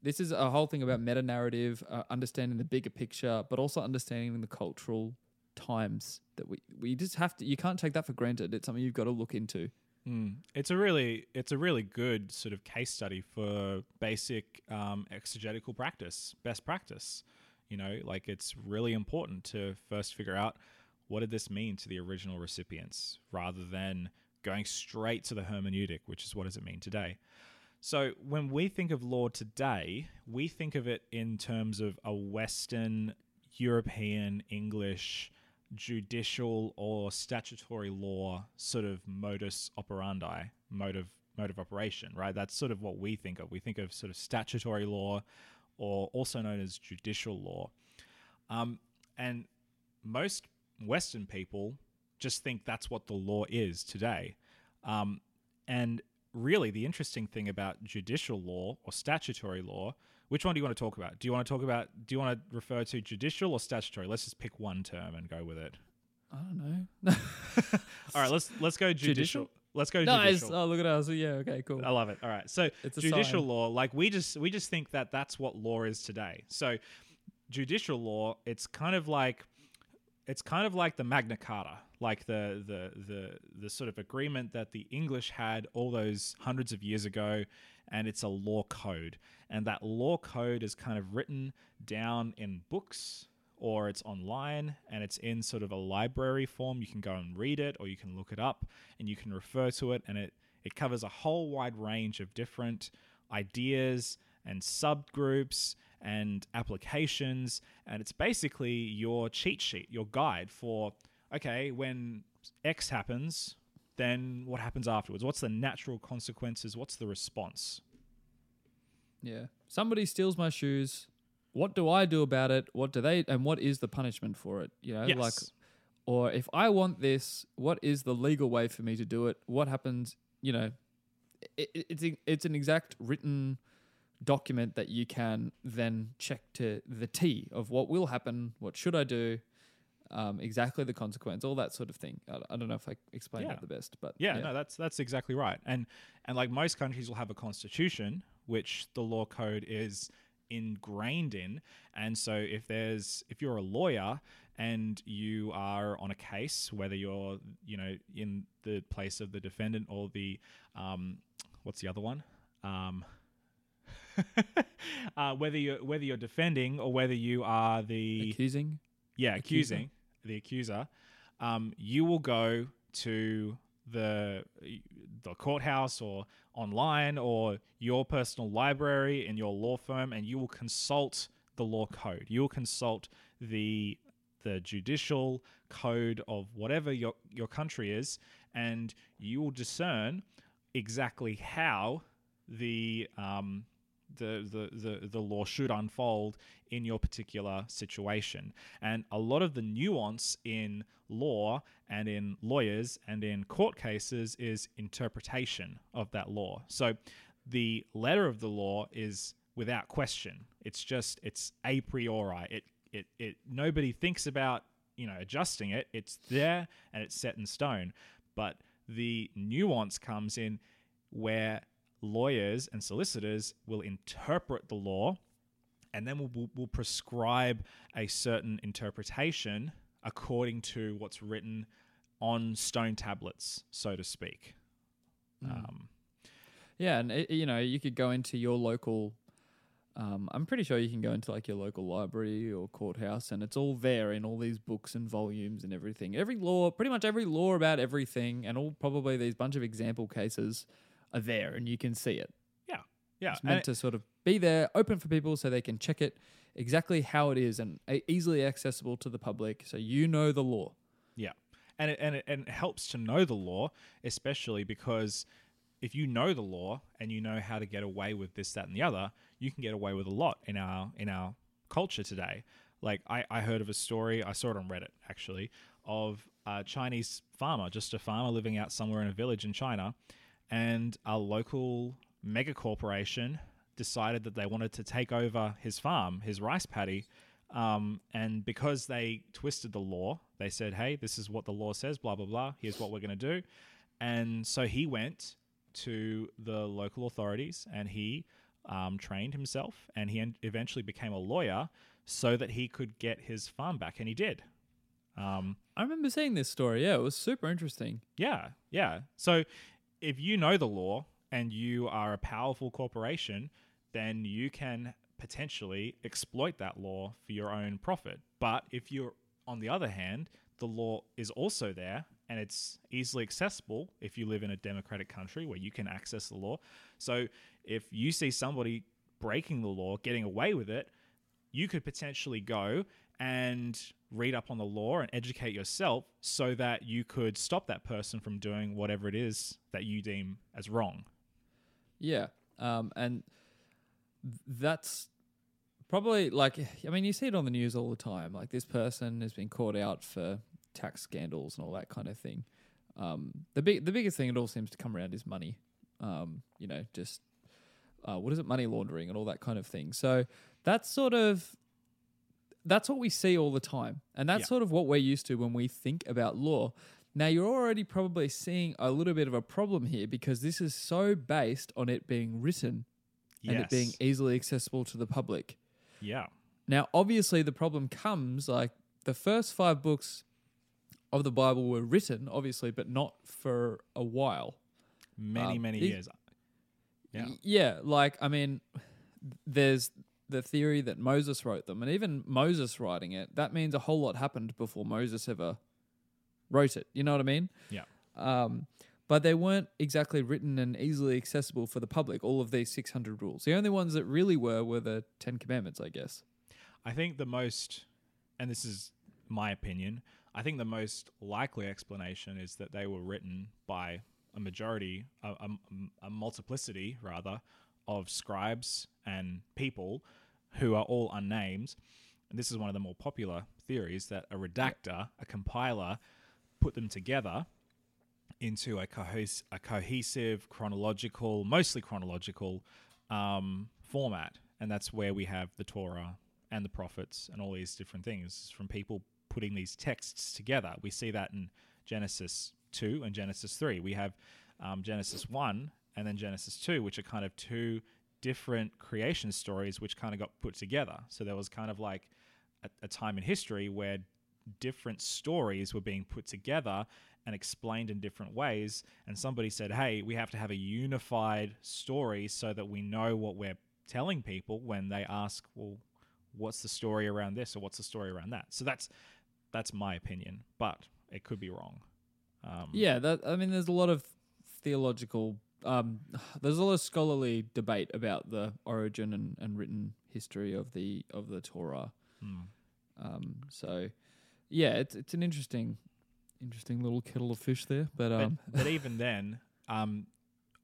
Speaker 2: this is a whole thing about meta narrative, uh, understanding the bigger picture, but also understanding the cultural times that we we just have to. You can't take that for granted. It's something you've got to look into.
Speaker 1: Mm. It's a really it's a really good sort of case study for basic um, exegetical practice, best practice. You know, like it's really important to first figure out what did this mean to the original recipients, rather than going straight to the hermeneutic, which is what does it mean today. So when we think of law today, we think of it in terms of a Western, European, English, judicial or statutory law sort of modus operandi, mode of mode of operation, right? That's sort of what we think of. We think of sort of statutory law or also known as judicial law. Um, and most Western people just think that's what the law is today. Um, and really, the interesting thing about judicial law or statutory law, which one do you want to talk about? Do you want to talk about, do you want to refer to judicial or statutory? Let's just pick one term and go with it.
Speaker 2: I don't know.
Speaker 1: All right, let's let's go judicial.
Speaker 2: Judicial?
Speaker 1: Let's go
Speaker 2: nice.
Speaker 1: judicial.
Speaker 2: Oh, look at us. Yeah. Okay. Cool.
Speaker 1: I love it. All right. So
Speaker 2: It's
Speaker 1: judicial
Speaker 2: sign.
Speaker 1: law, like we just we just think that that's what law is today. So judicial law, it's kind of like it's kind of like the Magna Carta, like the the the the sort of agreement that the English had all those hundreds of years ago, and it's a law code, and that law code is kind of written down in books or it's online and it's in sort of a library form. You can go and read it, or you can look it up and you can refer to it, and it it covers a whole wide range of different ideas and subgroups and applications. And it's basically your cheat sheet, your guide for, okay, when X happens, then what happens afterwards? What's the natural consequences? What's the response?
Speaker 2: Yeah. Somebody steals my shoes. What do I do about it? What do they and what is the punishment for it? You know,
Speaker 1: Yes.
Speaker 2: like or if I want this, what is the legal way for me to do it? What happens, you know, it, it- it's it's an exact written document that you can then check to the T of what will happen, what should I do, um, exactly the consequence, all that sort of thing. I, I don't know if I explained
Speaker 1: Yeah.
Speaker 2: that the best, but
Speaker 1: Yeah, no, that's that's exactly right. And and like most countries will have a constitution, which the law code is ingrained in. And so if there's if you're a lawyer and you are on a case, whether you're you know in the place of the defendant or the um, what's the other one? Um, uh, whether you whether you're defending or whether you are the
Speaker 2: accusing.
Speaker 1: yeah, accusing the accuser, um, you will go to the the courthouse or online or your personal library in your law firm, and you will consult the law code. You will consult the the judicial code of whatever your your country is, and you will discern exactly how the um, the, the, the, the law should unfold in your particular situation. And a lot of the nuance in law and in lawyers and in court cases is interpretation of that law. So the letter of the law is without question. It's just it's a priori. It it it nobody thinks about, you know, adjusting it. It's there and it's set in stone. But the nuance comes in where lawyers and solicitors will interpret the law and then will, will, will prescribe a certain interpretation according to what's written on stone tablets, so to speak. Um,
Speaker 2: Yeah, and it, you know, you could go into your local. Um, I'm pretty sure you can go into like your local library or courthouse, and it's all there in all these books and volumes and everything. Every law, pretty much every law about everything, and all probably these bunch of example cases are there, and you can see it.
Speaker 1: yeah, yeah.
Speaker 2: It's
Speaker 1: And
Speaker 2: meant
Speaker 1: it-
Speaker 2: to sort of be there, open for people, so they can check it exactly how it is and easily accessible to the public, so you know the law.
Speaker 1: Yeah, and it, and it, and it helps to know the law, especially because if you know the law and you know how to get away with this, that, and the other, you can get away with a lot in our in our culture today. Like I, I heard of a story, I saw it on Reddit actually, of a Chinese farmer, just a farmer living out somewhere in a village in China, and a local mega corporation decided that they wanted to take over his farm, his rice paddy, um, and because they twisted the law, they said, "Hey, this is what the law says. Blah blah blah. Here's what we're going to do." And so he went to the local authorities and he um, trained himself, and he en- eventually became a lawyer so that he could get his farm back, and he did. Um,
Speaker 2: I remember seeing this story. Yeah, it was super interesting.
Speaker 1: yeah, yeah. So if you know the law and you are a powerful corporation, then you can potentially exploit that law for your own profit. But if you're, on the other hand, the law is also there and it's easily accessible if you live in a democratic country where you can access the law. So if you see somebody breaking the law, getting away with it, you could potentially go and read up on the law and educate yourself so that you could stop that person from doing whatever it is that you deem as wrong.
Speaker 2: Yeah, um, and that's probably like I mean, you see it on the news all the time. Like this person has been caught out for tax scandals and all that kind of thing. Um, the big the biggest thing it all seems to come around is money. Um, you know, just uh, what is it, money laundering and all that kind of thing. So that's sort of that's what we see all the time, and that's
Speaker 1: Yeah.
Speaker 2: sort of what we're used to when we think about law. Now you're already probably seeing a little bit of a problem here because this is so based on it being written and it being easily accessible to the public.
Speaker 1: yeah.
Speaker 2: Now, obviously, the problem comes like the first five books of the Bible were written, obviously, but not for a while.
Speaker 1: Many,
Speaker 2: Um,
Speaker 1: many
Speaker 2: it-
Speaker 1: years. Yeah.
Speaker 2: Yeah, like, I mean, there's the theory that Moses wrote them, and even Moses writing it, that means a whole lot happened before Moses ever wrote it. You know what I mean?
Speaker 1: Yeah.
Speaker 2: Um, but they weren't exactly written and easily accessible for the public, all of these 600 rules. The only ones that really were were the Ten Commandments, I guess.
Speaker 1: I think the most, and this is my opinion, I think the most likely explanation is that they were written by a majority, a, a, a multiplicity rather, of scribes and people who are all unnamed. And this is one of the more popular theories that a redactor, a compiler, put them together into a, cohes- a cohesive, chronological, mostly chronological um, format. And that's where we have the Torah and the prophets and all these different things from people putting these texts together. We see that in Genesis 2 and Genesis 3. We have um, Genesis 1 and then Genesis 2, which are kind of two different creation stories which kind of got put together. So there was kind of like a, a time in history where different stories were being put together and explained in different ways. And somebody said, hey, we have to have a unified story so that we know what we're telling people when they ask, well, what's the story around this or what's the story around that? So that's that's my opinion, but it could be wrong. Um,
Speaker 2: Yeah, that I mean, there's a lot of theological, um, there's a lot of scholarly debate about the origin and, and written history of the of the Torah.
Speaker 1: hmm.
Speaker 2: Um, so, yeah, it's it's an interesting, interesting little kettle of fish there. But
Speaker 1: But,
Speaker 2: um,
Speaker 1: but even then, um,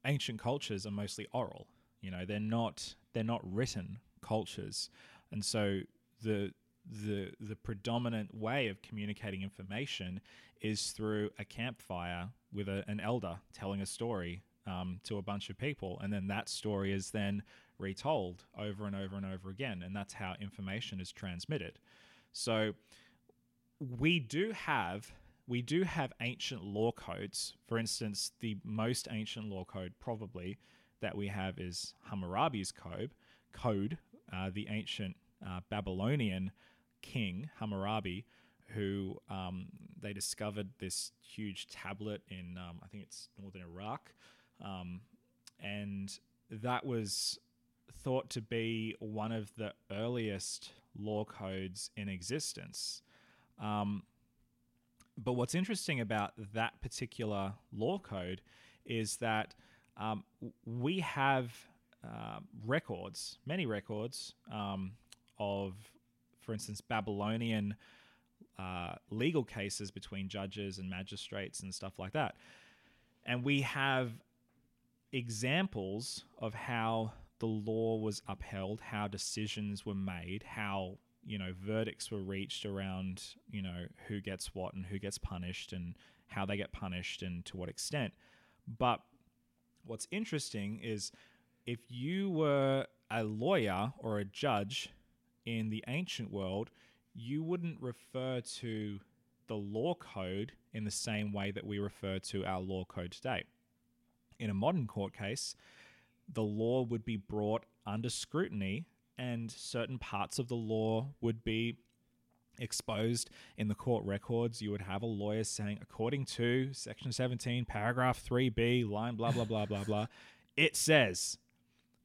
Speaker 1: ancient cultures are mostly oral. You know, they're not they're not written cultures, and so the the the predominant way of communicating information is through a campfire with a, an elder telling a story um, to a bunch of people, and then that story is then retold over and over and over again, and that's how information is transmitted. So we do have we do have ancient law codes. For instance, the most ancient law code probably that we have is Hammurabi's code. Code, uh, the ancient uh, Babylonian king Hammurabi, who um, they discovered this huge tablet in um, I think it's northern Iraq, um, and that was thought to be one of the earliest law codes in existence. Um, but what's interesting about that particular law code is that um, we have uh, records, many records um, of, for instance, Babylonian uh, legal cases between judges and magistrates and stuff like that. And we have examples of how the law was upheld, how decisions were made, how you know verdicts were reached around you know who gets what and who gets punished and how they get punished and to what extent. But what's interesting is if you were a lawyer or a judge in the ancient world, you wouldn't refer to the law code in the same way that we refer to our law code today. In a modern court case, the law would be brought under scrutiny and certain parts of the law would be exposed in the court records. You would have a lawyer saying, according to section 17, paragraph 3b, line blah, blah, blah, blah, blah, it says.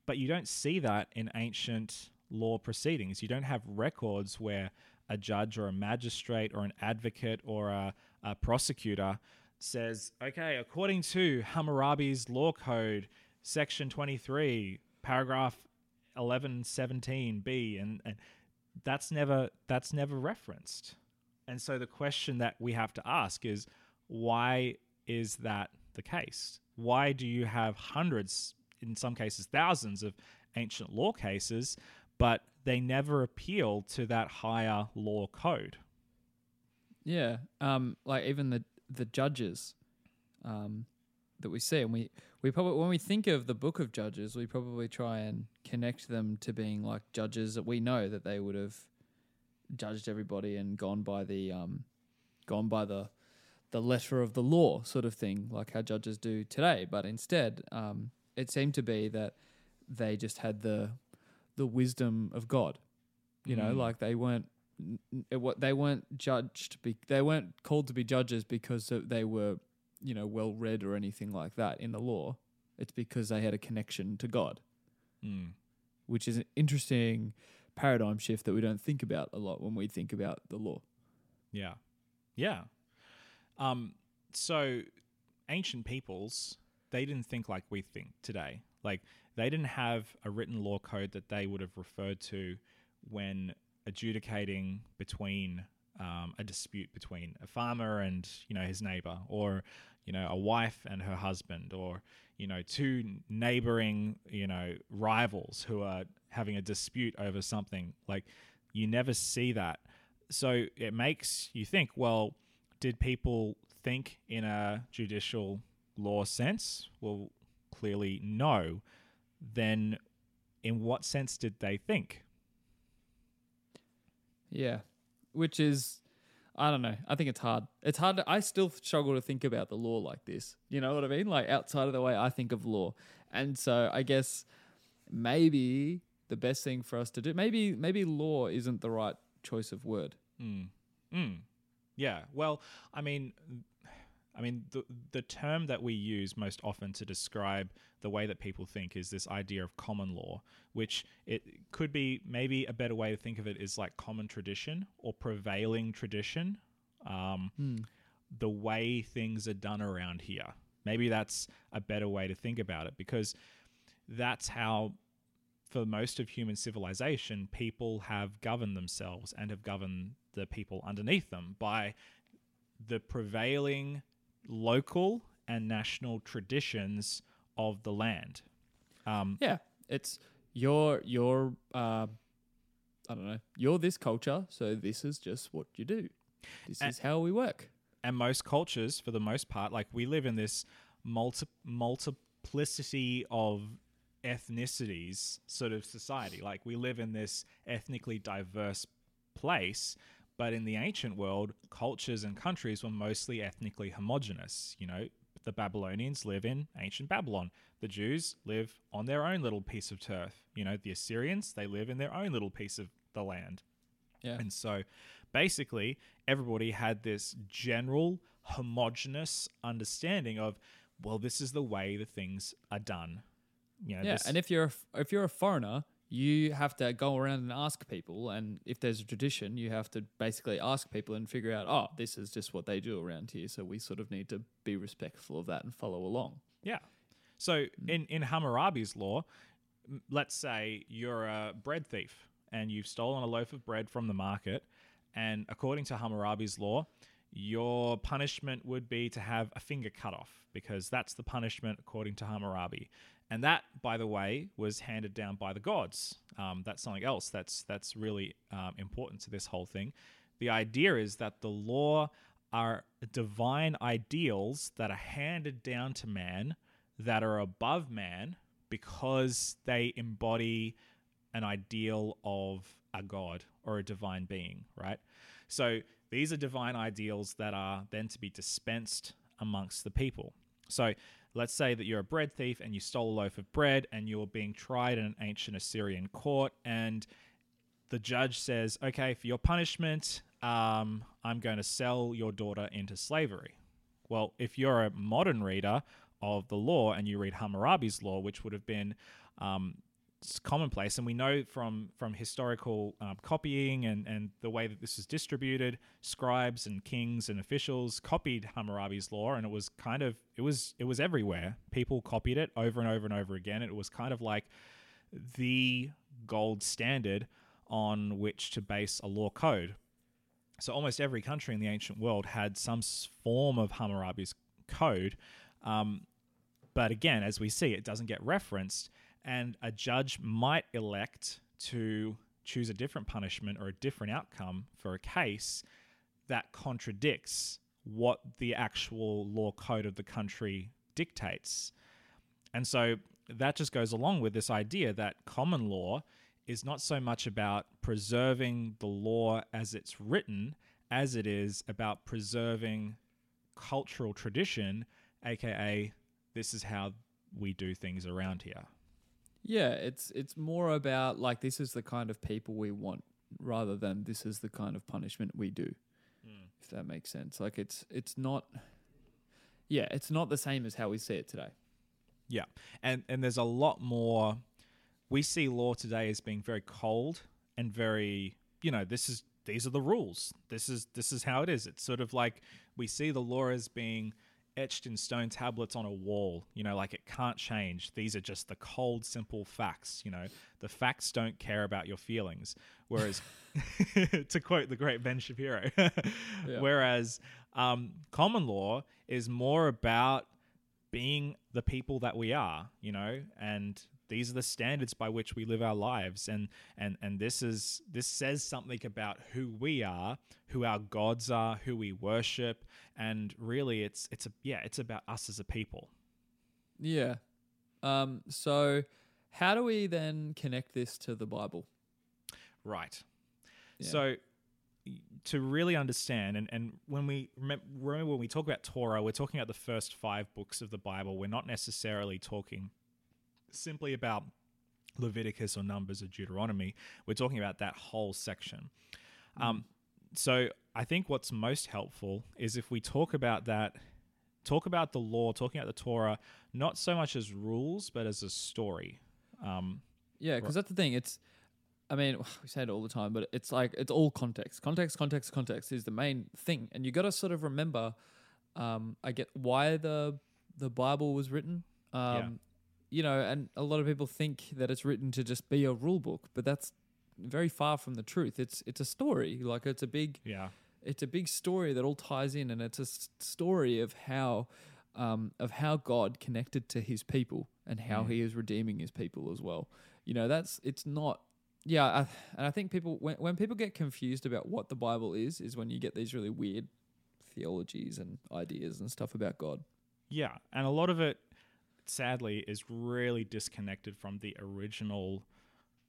Speaker 1: But you don't see that in ancient law proceedings. You don't have records where a judge or a magistrate or an advocate or a, a prosecutor says, okay, according to Hammurabi's law code, section 23, paragraph 1117b, and, and that's never that's never referenced. And so the question that we have to ask is why is that the case? Why do you have hundreds, in some cases thousands of ancient law cases, but they never appeal to that higher law code.
Speaker 2: Yeah, um, like even the the judges um, that we see, and we we probably when we think of the book of Judges, we probably try and connect them to being like judges that we know that they would have judged everybody and gone by the um, gone by the the letter of the law sort of thing, like how judges do today. But instead, um, it seemed to be that they just had the the wisdom of God. You know,
Speaker 1: Mm.
Speaker 2: like they weren't it, they weren't judged. Be, they weren't called to be judges because they were, you know, well read or anything like that in the law. It's because they had a connection to God,
Speaker 1: Mm.
Speaker 2: which is an interesting paradigm shift that we don't think about a lot when we think about the law.
Speaker 1: Yeah. Yeah. Um, so ancient peoples, they didn't think like we think today. Like they didn't have a written law code that they would have referred to when adjudicating between um, a dispute between a farmer and you know his neighbor, or you know a wife and her husband, or you know two neighboring you know rivals who are having a dispute over something. Like you never see that. So it makes you think well did people think in a judicial law sense? Well clearly no. Then in what sense did they think
Speaker 2: Yeah, which is, I don't know. I think it's hard. It's hard. To, I still struggle to think about the law like this. You know what I mean? Like outside of the way I think of law. And so I guess maybe the best thing for us to do, maybe maybe law isn't the right choice of word.
Speaker 1: mm. Mm. yeah well i mean i mean the the term that we use most often to describe the way that people think is this idea of common law which it could be maybe a better way to think of it is like common tradition or prevailing tradition um, the way things are done around here. Maybe that's a better way to think about it because that's how, for most of human civilization, people have governed themselves and have governed the people underneath them by the prevailing local and national traditions of the land. Um,
Speaker 2: Yeah, it's your your uh, I don't know. You're this culture, so this is just what you do. This
Speaker 1: And-
Speaker 2: is how we work.
Speaker 1: and most cultures, for the most part, like we live in this multi- multiplicity of ethnicities sort of society. Like we live in this ethnically diverse place, but in the ancient world, cultures and countries were mostly ethnically homogenous. You know, the Babylonians live in ancient Babylon. The Jews live on their own little piece of turf. You know, the Assyrians, they live in their own little piece of the land.
Speaker 2: Yeah.
Speaker 1: And so basically, everybody had this general homogenous understanding of, well, this is the way the things are done. You know,
Speaker 2: Yeah,
Speaker 1: this-
Speaker 2: and if you're a, if you're a foreigner, you have to go around and ask people, and if there's a tradition, you have to basically ask people and figure out, oh, this is just what they do around here, so we sort of need to be respectful of that and follow along.
Speaker 1: Yeah. So mm. in in Hammurabi's law, let's say you're a bread thief and you've stolen a loaf of bread from the market, and according to Hammurabi's law, your punishment would be to have a finger cut off because that's the punishment according to Hammurabi. And that, by the way, was handed down by the gods. Um, that's something else that's that's really um, important to this whole thing. The idea is that the law are divine ideals that are handed down to man that are above man because they embody an ideal of a god or a divine being, right? So these are divine ideals that are then to be dispensed amongst the people. So let's say that you're a bread thief and you stole a loaf of bread and you're being tried in an ancient Assyrian court and the judge says, okay, for your punishment, um, I'm going to sell your daughter into slavery. Well, if you're a modern reader of the law and you read Hammurabi's law, which would have been um, s- commonplace, and we know from from historical um, copying and and the way that this is distributed, scribes and kings and officials copied Hammurabi's law, and it was kind of it was it was everywhere. People copied it over and over and over again. It was kind of like the gold standard on which to base a law code. So almost every country in the ancient world had some form of Hammurabi's code. Um, but again, as we see, it doesn't get referenced, and a judge might elect to choose a different punishment or a different outcome for a case that contradicts what the actual law code of the country dictates. And so that just goes along with this idea that common law is not so much about preserving the law as it's written as it is about preserving cultural tradition, aka this is how we do things around here.
Speaker 2: Yeah, it's it's more about like this is the kind of people we want rather than this is the kind of punishment we do.
Speaker 1: Mm.
Speaker 2: If that makes sense. Like it's it's not yeah, it's not the same as how we see it today.
Speaker 1: Yeah. And and there's a lot more we see law today as being very cold and very, you know, this is these are the rules. This is this is how it is. It's sort of like we see the law as being etched in stone tablets on a wall. You know, like it can't change. These are just the cold, simple facts. You know, the facts don't care about your feelings. Whereas, to quote the great Ben Shapiro, whereas um, common law is more about being the people that we are. You know, and these are the standards by which we live our lives and and and this is this says something about who we are who our gods are who we worship and really it's it's a yeah it's about us as a people
Speaker 2: Yeah. Um so how do we then connect this to the Bible?
Speaker 1: right
Speaker 2: Yeah.
Speaker 1: so to really understand and, and when we remember, remember when we talk about torah we're talking about the first five books of the bible we're not necessarily talking simply about leviticus or numbers or deuteronomy we're talking about that whole section um, so i think what's most helpful is if we talk about that talk about the law talking about the torah not so much as rules but as a story um,
Speaker 2: Yeah, because that's the thing. It's, I mean, we say it all the time, but it's like it's all context. Context, context, context is the main thing, and you got to sort of remember. Um, I get why the the Bible was written. Um,
Speaker 1: Yeah.
Speaker 2: You know, and a lot of people think that it's written to just be a rule book, but that's very far from the truth. It's it's a story. Like it's a big
Speaker 1: yeah
Speaker 2: it's a big story that all ties in, and it's a story of how um, of how God connected to His people and how
Speaker 1: Mm.
Speaker 2: He is redeeming His people as well. You know, that's it's not. Yeah, I, and I think people when when people get confused about what the Bible is, is when you get these really weird theologies and ideas and stuff about God.
Speaker 1: Yeah, and a lot of it, sadly, is really disconnected from the original,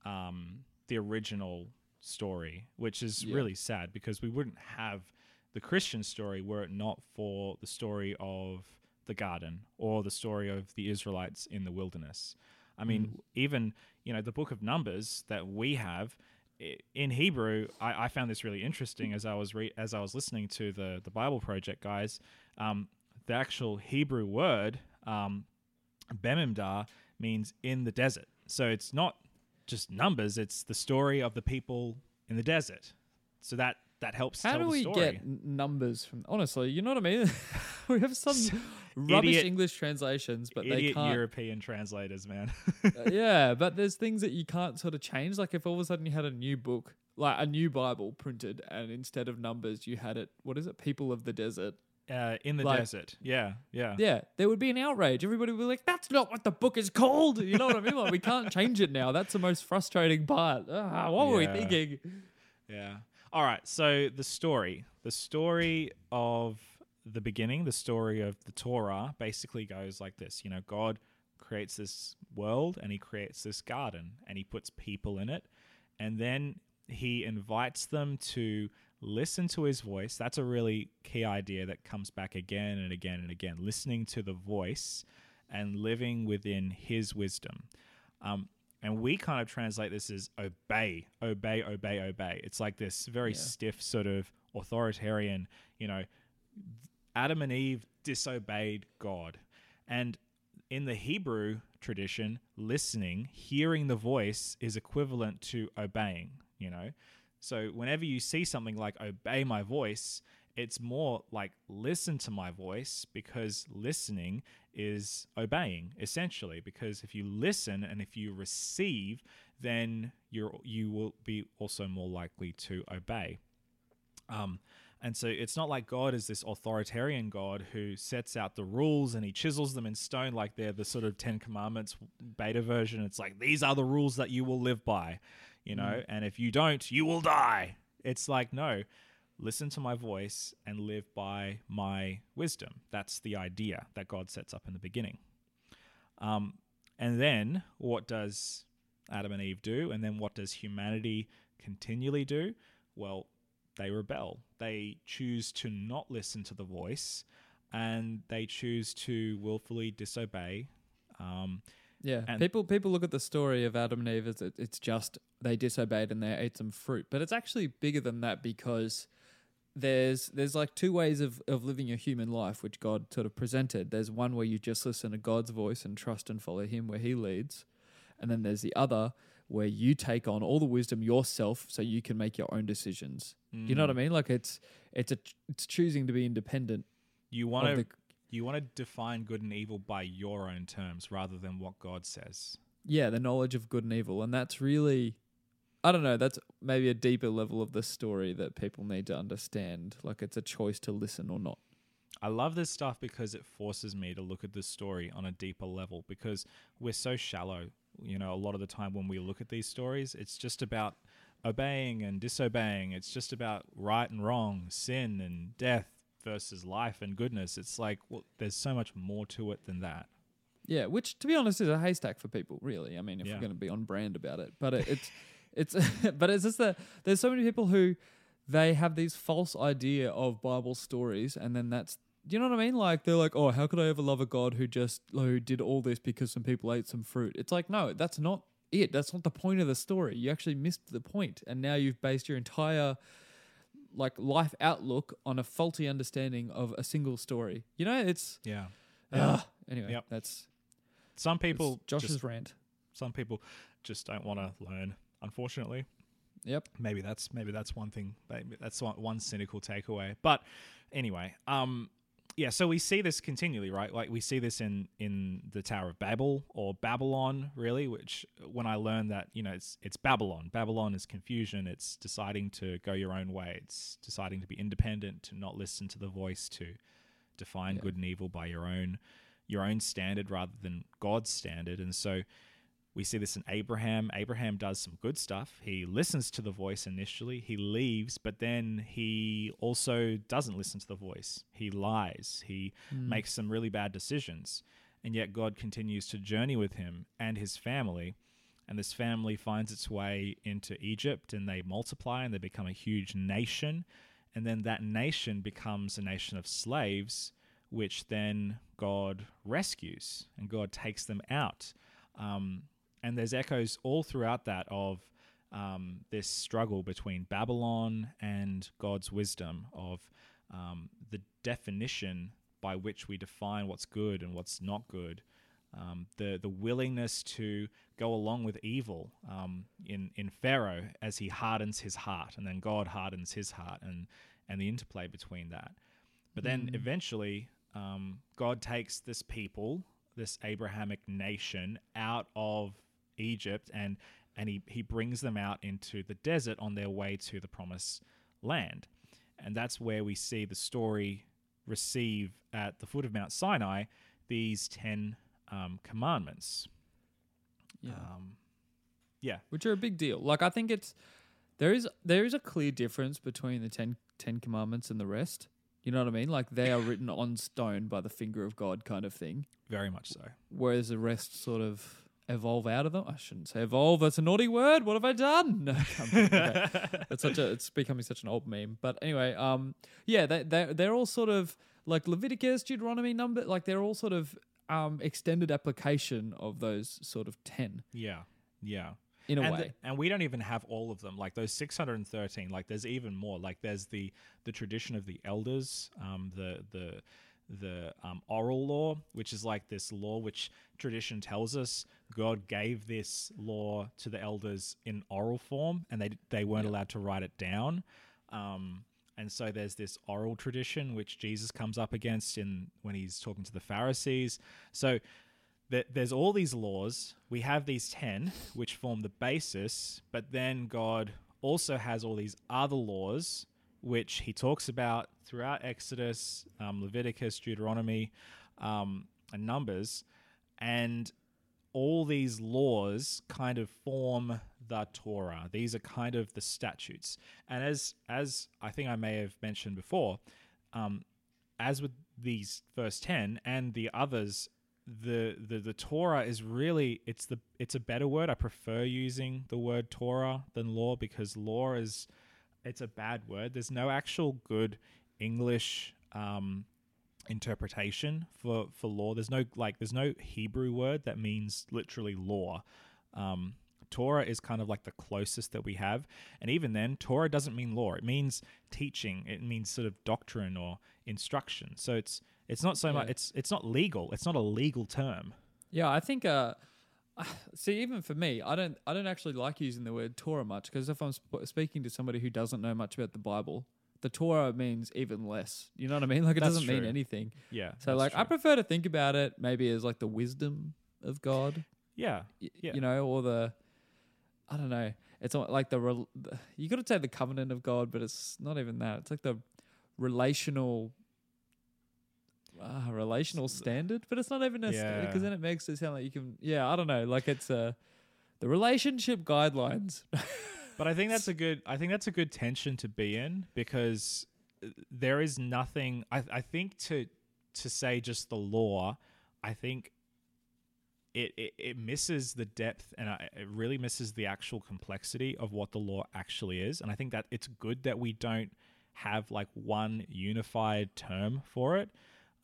Speaker 1: um, the original story, which is
Speaker 2: Yeah.
Speaker 1: really sad because we wouldn't have the Christian story were it not for the story of the garden or the story of the Israelites in the wilderness. I mean, even you know the book of Numbers that we have in Hebrew. I, I found this really interesting as I was re- as I was listening to the the Bible Project guys. Um, the actual Hebrew word um, Bemidbar means in the desert. So it's not just numbers; it's the story of the people in the desert. So that that helps.
Speaker 2: How
Speaker 1: tell
Speaker 2: do
Speaker 1: the
Speaker 2: we get numbers from? Honestly, you know what I mean. we have some rubbish
Speaker 1: Idiot-
Speaker 2: English translations, but they can't.
Speaker 1: European translators, man?
Speaker 2: Uh, yeah, but there's things that you can't sort of change. Like if all of a sudden you had a new book, like a new Bible printed, and instead of numbers you had it, what is it? People of the desert.
Speaker 1: Uh, in the
Speaker 2: Like-
Speaker 1: desert. Yeah, yeah,
Speaker 2: Yeah, there would be an outrage. Everybody would be like, "That's not what the book is called." You know what I mean? Like we can't change it now. That's the most frustrating part. Ah, what were we thinking?
Speaker 1: Yeah. All right. So the story, the story of the beginning, the story of the Torah basically goes like this. You know, God creates this world and he creates this garden and he puts people in it. And then he invites them to listen to his voice. That's a really key idea that comes back again and again and again. Listening to the voice and living within his wisdom. Um, and we kind of translate this as obey, obey, obey, obey. It's like this very
Speaker 2: Yeah.
Speaker 1: stiff sort of authoritarian, you know, Adam and Eve disobeyed God. And in the Hebrew tradition, listening, hearing the voice is equivalent to obeying, you know? So whenever you see something like obey my voice, it's more like listen to my voice because listening is obeying essentially because if you listen and if you receive then you're you will be also more likely to obey um, and so it's not like God is this authoritarian God who sets out the rules and he chisels them in stone like they're the sort of Ten Commandments beta version. It's like, these are the rules that you will live by. You know, and if you don't, you will die. It's like, no, listen to my voice and live by my wisdom. That's the idea that God sets up in the beginning. Um, and then what does Adam and Eve do? And then what does humanity continually do? Well, they rebel. They choose to not listen to the voice and they choose to willfully disobey. Um,
Speaker 2: Yeah,
Speaker 1: And-
Speaker 2: people people look at the story of Adam and Eve as it, it's just they disobeyed and they ate some fruit, but it's actually bigger than that because there's there's like two ways of, of living a human life which God sort of presented. There's one where you just listen to God's voice and trust and follow Him where He leads, and then there's the other where you take on all the wisdom yourself so you can make your own decisions. You know what I
Speaker 1: Mm.
Speaker 2: mean? Like it's it's a it's choosing to be independent.
Speaker 1: you want to
Speaker 2: the,
Speaker 1: you want to define good and evil by your own terms rather than what God says.
Speaker 2: yeah, the knowledge of good and evil. And that's really, I don't know, that's maybe a deeper level of the story that people need to understand. Like it's a choice to listen or not.
Speaker 1: I love this stuff because it forces me to look at this story on a deeper level because we're so shallow. You know, a lot of the time when we look at these stories, it's just about obeying and disobeying. It's just about right and wrong, sin and death versus life and goodness. It's like, well, there's so much more to it than that.
Speaker 2: Yeah, which to be honest is a haystack for people, really. I mean, if
Speaker 1: Yeah.
Speaker 2: we're going to be on brand about it, but it, it's it's but it's just that there's so many people who they have these false idea of Bible stories, and then that's do you know what I mean? Like they're like, oh, how could I ever love a God who just who did all this because some people ate some fruit? It's like no, that's not it. That's not the point of the story. You actually missed the point, and now you've based your entire like life outlook on a faulty understanding of a single story. You know, it's
Speaker 1: Yeah.
Speaker 2: Ugh. anyway.
Speaker 1: Yep.
Speaker 2: That's
Speaker 1: Some
Speaker 2: that's
Speaker 1: people
Speaker 2: Josh's
Speaker 1: just,
Speaker 2: rant.
Speaker 1: some people just don't want to learn, unfortunately.
Speaker 2: Yep.
Speaker 1: maybe that's maybe that's one thing maybe that's one, one cynical takeaway but anyway um yeah so we see this continually right? Like we see this in in the tower of babel or babylon really which uh, when i learned that you know it's it's babylon. Babylon is confusion. It's deciding to go your own way. It's deciding to be independent to not listen to the voice to define
Speaker 2: Yeah.
Speaker 1: good and evil by your own your own standard rather than god's standard. And so we see this in Abraham. Abraham does some good stuff. He listens to the voice initially, he leaves, but then he also doesn't listen to the voice. He lies, he
Speaker 2: Mm.
Speaker 1: makes some really bad decisions. And yet God continues to journey with him and his family. And this family finds its way into Egypt and they multiply and they become a huge nation. And then that nation becomes a nation of slaves, which then God rescues and God takes them out. Um, and there's echoes all throughout that of um, this struggle between Babylon and God's wisdom, of um, the definition by which we define what's good and what's not good, um, the the willingness to go along with evil um, in in Pharaoh as he hardens his heart, and then God hardens his heart, and and the interplay between that. But then
Speaker 2: Mm.
Speaker 1: eventually, um, God takes this people, this Abrahamic nation, out of Egypt, and and he he brings them out into the desert on their way to the promised land, and that's where we see the story receive at the foot of Mount Sinai these ten um, commandments.
Speaker 2: Yeah.
Speaker 1: Um, yeah,
Speaker 2: Which are a big deal. Like I think it's there is there is a clear difference between the ten, ten commandments and the rest. You know what I mean? Like they are written on stone by the finger of God kind of thing.
Speaker 1: very much so.
Speaker 2: Whereas the rest sort of evolve out of them. I shouldn't say evolve, that's a naughty word. What have I done? No, Okay. it's such a it's becoming such an old meme. But anyway, um, yeah, they they they're all sort of like Leviticus, Deuteronomy, number like they're all sort of um extended application of those sort of ten
Speaker 1: Yeah, yeah.
Speaker 2: in a
Speaker 1: and,
Speaker 2: way.
Speaker 1: and we don't even have all of them. Like those 613. Like there's even more. Like there's the the tradition of the elders, um, the the the um, oral law, which is like this law which tradition tells us God gave this law to the elders in oral form, and they they weren't
Speaker 2: Yeah.
Speaker 1: allowed to write it down. Um, and so there's this oral tradition which Jesus comes up against in when he's talking to the Pharisees. So th- there's all these laws. We have these 10, which form the basis, but then God also has all these other laws, which he talks about throughout Exodus, um, Leviticus, Deuteronomy, um, and Numbers. And all these laws kind of form the Torah. These are kind of the statutes. And as as I think I may have mentioned before, um, as with these first ten and the others, the, the the Torah is really it's the it's a better word. I prefer using the word Torah than law because law is it's a bad word. There's no actual good English um, interpretation for for law. There's no like there's no Hebrew word that means literally law. Um, Torah is kind of like the closest that we have, and even then, Torah doesn't mean law. It means teaching. It means sort of doctrine or instruction. So it's it's not so
Speaker 2: Yeah.
Speaker 1: much. It's it's not legal. It's not a legal term.
Speaker 2: Yeah, I think. Uh, see, even for me, I don't. I don't actually like using the word Torah much because if I'm sp- speaking to somebody who doesn't know much about the Bible, the Torah means even less. You know what I mean? Like it
Speaker 1: That's
Speaker 2: doesn't mean anything.
Speaker 1: Yeah.
Speaker 2: So like, I prefer to think about it maybe as like the wisdom of God.
Speaker 1: yeah
Speaker 2: y-
Speaker 1: Yeah.
Speaker 2: You know, or the. I don't know. It's like the, the you got to say the covenant of God, but it's not even that. It's like the relational. Uh, relational standard, but it's not even a
Speaker 1: Yeah.
Speaker 2: because then it makes it sound like you can. Yeah, I don't know. Like it's uh, the relationship guidelines.
Speaker 1: But I think that's a good. I think that's a good tension to be in because uh, there is nothing. I, I think to to say just the law. I think it, it it misses the depth and I, it really misses the actual complexity of what the law actually is. And I think that it's good that we don't have like one unified term for it.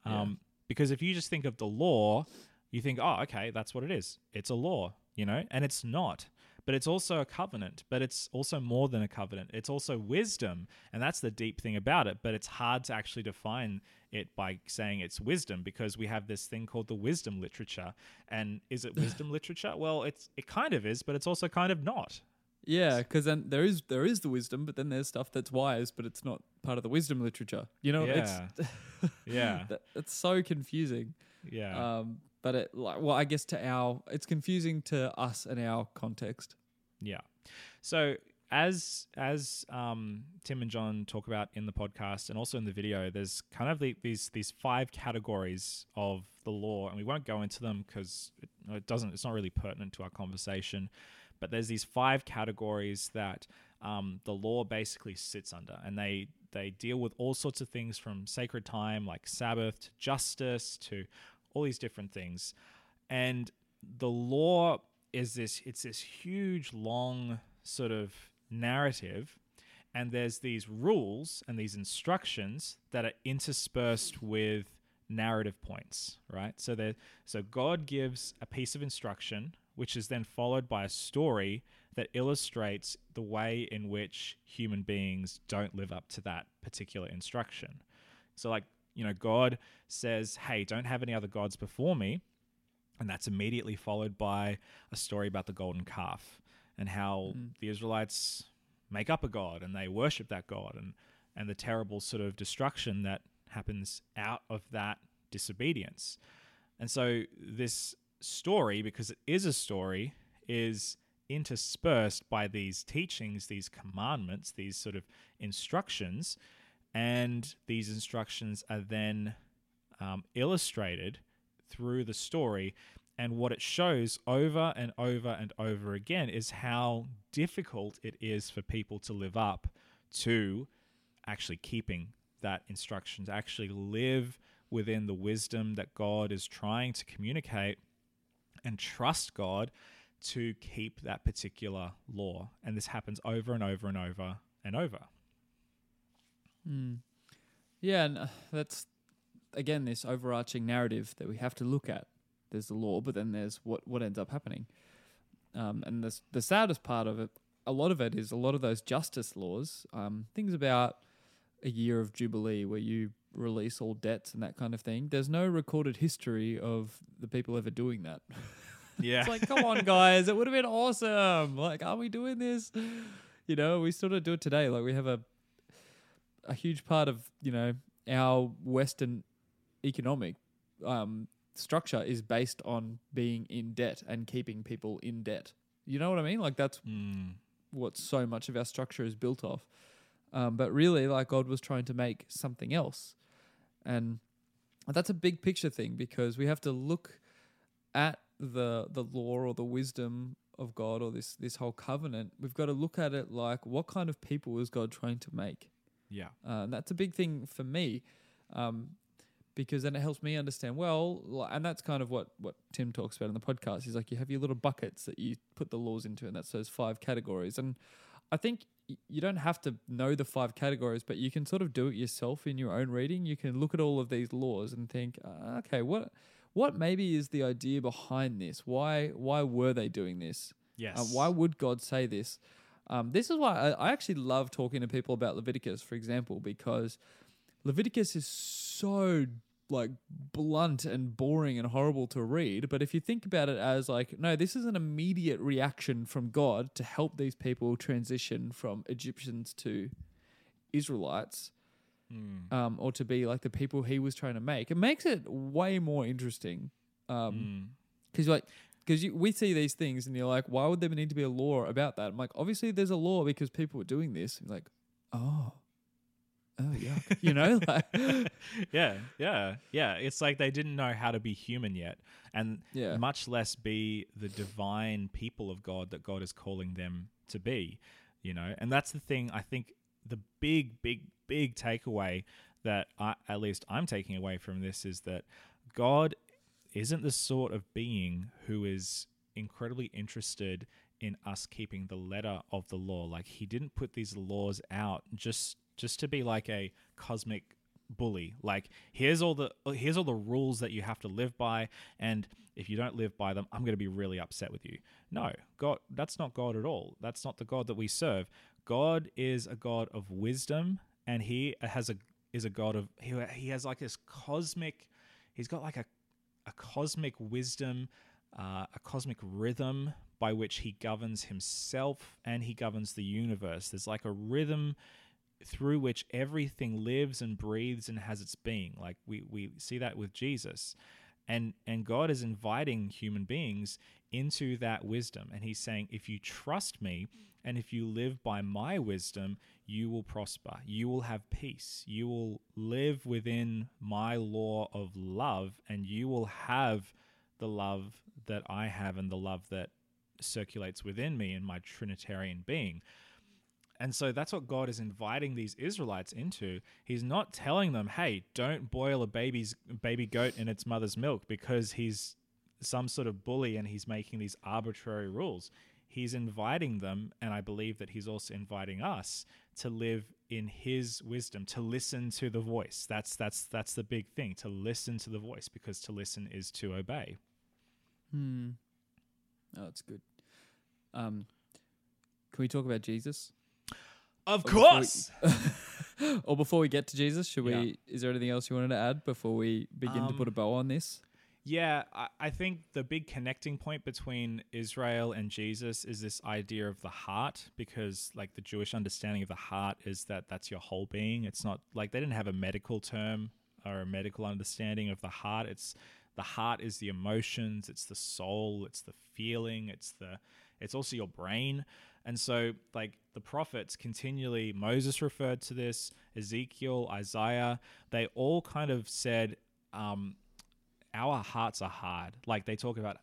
Speaker 2: Yeah.
Speaker 1: Um, Because if you just think of the law, you think, oh, okay, that's what it is. It's a law, you know, and it's not. But it's also a covenant, but it's also more than a covenant. It's also wisdom. And that's the deep thing about it. But it's hard to actually define it by saying it's wisdom because we have this thing called the wisdom literature. And is it wisdom literature? Well, it's it kind of is, but it's also kind of not.
Speaker 2: Yeah, because then there is there is the wisdom, but then there's stuff that's wise, but it's not part of the wisdom literature. You know,
Speaker 1: Yeah.
Speaker 2: it's
Speaker 1: Yeah.
Speaker 2: that, it's so confusing.
Speaker 1: Yeah.
Speaker 2: Um, but it like well, I guess to our it's confusing to us and our context.
Speaker 1: Yeah. So as as um, Tim and John talk about in the podcast and also in the video, there's kind of the, these these five categories of the law, and we won't go into them because it, it doesn't. It's not really pertinent to our conversation. But there's these five categories that um, the law basically sits under, and they they deal with all sorts of things from sacred time, like Sabbath, to justice, to all these different things. And the law is this it's this huge long sort of narrative and there's these rules and these instructions that are interspersed with narrative points right so there so god gives a piece of instruction which is then followed by a story that illustrates the way in which human beings don't live up to that particular instruction so like you know god says hey don't have any other gods before me and that's immediately followed by a story about the golden calf and how hmm. the Israelites make up a god and they worship that god and and the terrible sort of destruction that happens out of that disobedience. And so this story because it is a story is interspersed by these teachings, these commandments, these sort of instructions and these instructions are then um, illustrated through the story. And what it shows over and over and over again is how difficult it is for people to live up to actually keeping that instruction, to actually live within the wisdom that God is trying to communicate and trust God to keep that particular law. And this happens over and over and over and over.
Speaker 2: Yeah, and uh, that's again this overarching narrative that we have to look at. There's the law, but then there's what what ends up happening. Um, and the the saddest part of it, a lot of it is a lot of those justice laws, um, things about a year of jubilee where you release all debts and that kind of thing. There's no recorded history of the people ever doing that.
Speaker 1: Yeah.
Speaker 2: It's like, come on, guys, it would have been awesome. Like, are we doing this? You know, we sort of do it today. Like, we have a a huge part of you know our Western economic um, structure is based on being in debt and keeping people in debt. You know what I mean? Like, that's
Speaker 1: Mm.
Speaker 2: what so much of our structure is built off. Um, but really, like God was trying to make something else, and that's a big picture thing because we have to look at the the law or the wisdom of God or this this whole covenant, we've got to look at it like what kind of people is God trying to make?
Speaker 1: Yeah.
Speaker 2: Uh, and that's a big thing for me, um, because then it helps me understand well. And that's kind of what what Tim talks about in the podcast. He's like, you have your little buckets that you put the laws into, and that's those five categories. And I think you don't have to know the five categories, but you can sort of do it yourself in your own reading. You can look at all of these laws and think, uh, okay, what what maybe is the idea behind this? Why why were they doing this?
Speaker 1: Yes.
Speaker 2: Uh, why would God say this? Um, this is why I, I actually love talking to people about Leviticus, for example, because Leviticus is so like blunt and boring and horrible to read. But if you think about it as like, no, this is an immediate reaction from God to help these people transition from Egyptians to Israelites,
Speaker 1: Mm.
Speaker 2: um, or to be like the people He was trying to make, it makes it way more interesting. Um,
Speaker 1: Mm.
Speaker 2: because like because we see these things and you're like why would there need to be a law about that i'm like obviously there's a law because people were doing this and like oh oh yeah you know like
Speaker 1: yeah, yeah, yeah. It's like they didn't know how to be human yet, and
Speaker 2: Yeah.
Speaker 1: much less be the divine people of God that God is calling them to be. You know, and that's the thing. I think the big, big, big takeaway that I, at least I'm taking away from this is that God isn't the sort of being who is incredibly interested in us keeping the letter of the law. Like he didn't put these laws out just just to be like a cosmic bully. Like here's all the here's all the rules that you have to live by and if you don't live by them, I'm going to be really upset with you. No, God that's not God at all. That's not the God that we serve. God is a God of wisdom and he has a is a God of he, he has like this cosmic he's got like a a cosmic wisdom, uh, a cosmic rhythm by which he governs himself and he governs the universe. There's like a rhythm through which everything lives and breathes and has its being. Like we, we see that with Jesus. And and God is inviting human beings into that wisdom. And he's saying, if you trust me and if you live by my wisdom, you will prosper. You will have peace. You will live within my law of love, and you will have the love that I have and the love that circulates within me in my Trinitarian being. And so that's what God is inviting these Israelites into. He's not telling them, "Hey, don't boil a baby's baby goat in its mother's milk because he's some sort of bully and he's making these arbitrary rules." He's inviting them, and I believe that he's also inviting us to live in his wisdom, to listen to the voice. That's that's that's the big thing, to listen to the voice because to listen is to obey.
Speaker 2: hmm oh it's good um can we talk about jesus
Speaker 1: Of
Speaker 2: before we-
Speaker 1: course.
Speaker 2: or before we get to jesus should
Speaker 1: Yeah.
Speaker 2: we is there anything else you wanted to add before we begin to put a
Speaker 1: Um,
Speaker 2: bow on this
Speaker 1: Yeah, I, I think the big connecting point between Israel and Jesus is this idea of the heart, because like the Jewish understanding of the heart is that that's your whole being. It's not like they didn't have a medical term or a medical understanding of the heart. It's the heart is the emotions, it's the soul, it's the feeling, it's the it's also your brain. And so like the prophets continually Moses referred to this, Ezekiel, Isaiah, they all kind of said um our hearts are hard. Like they talk about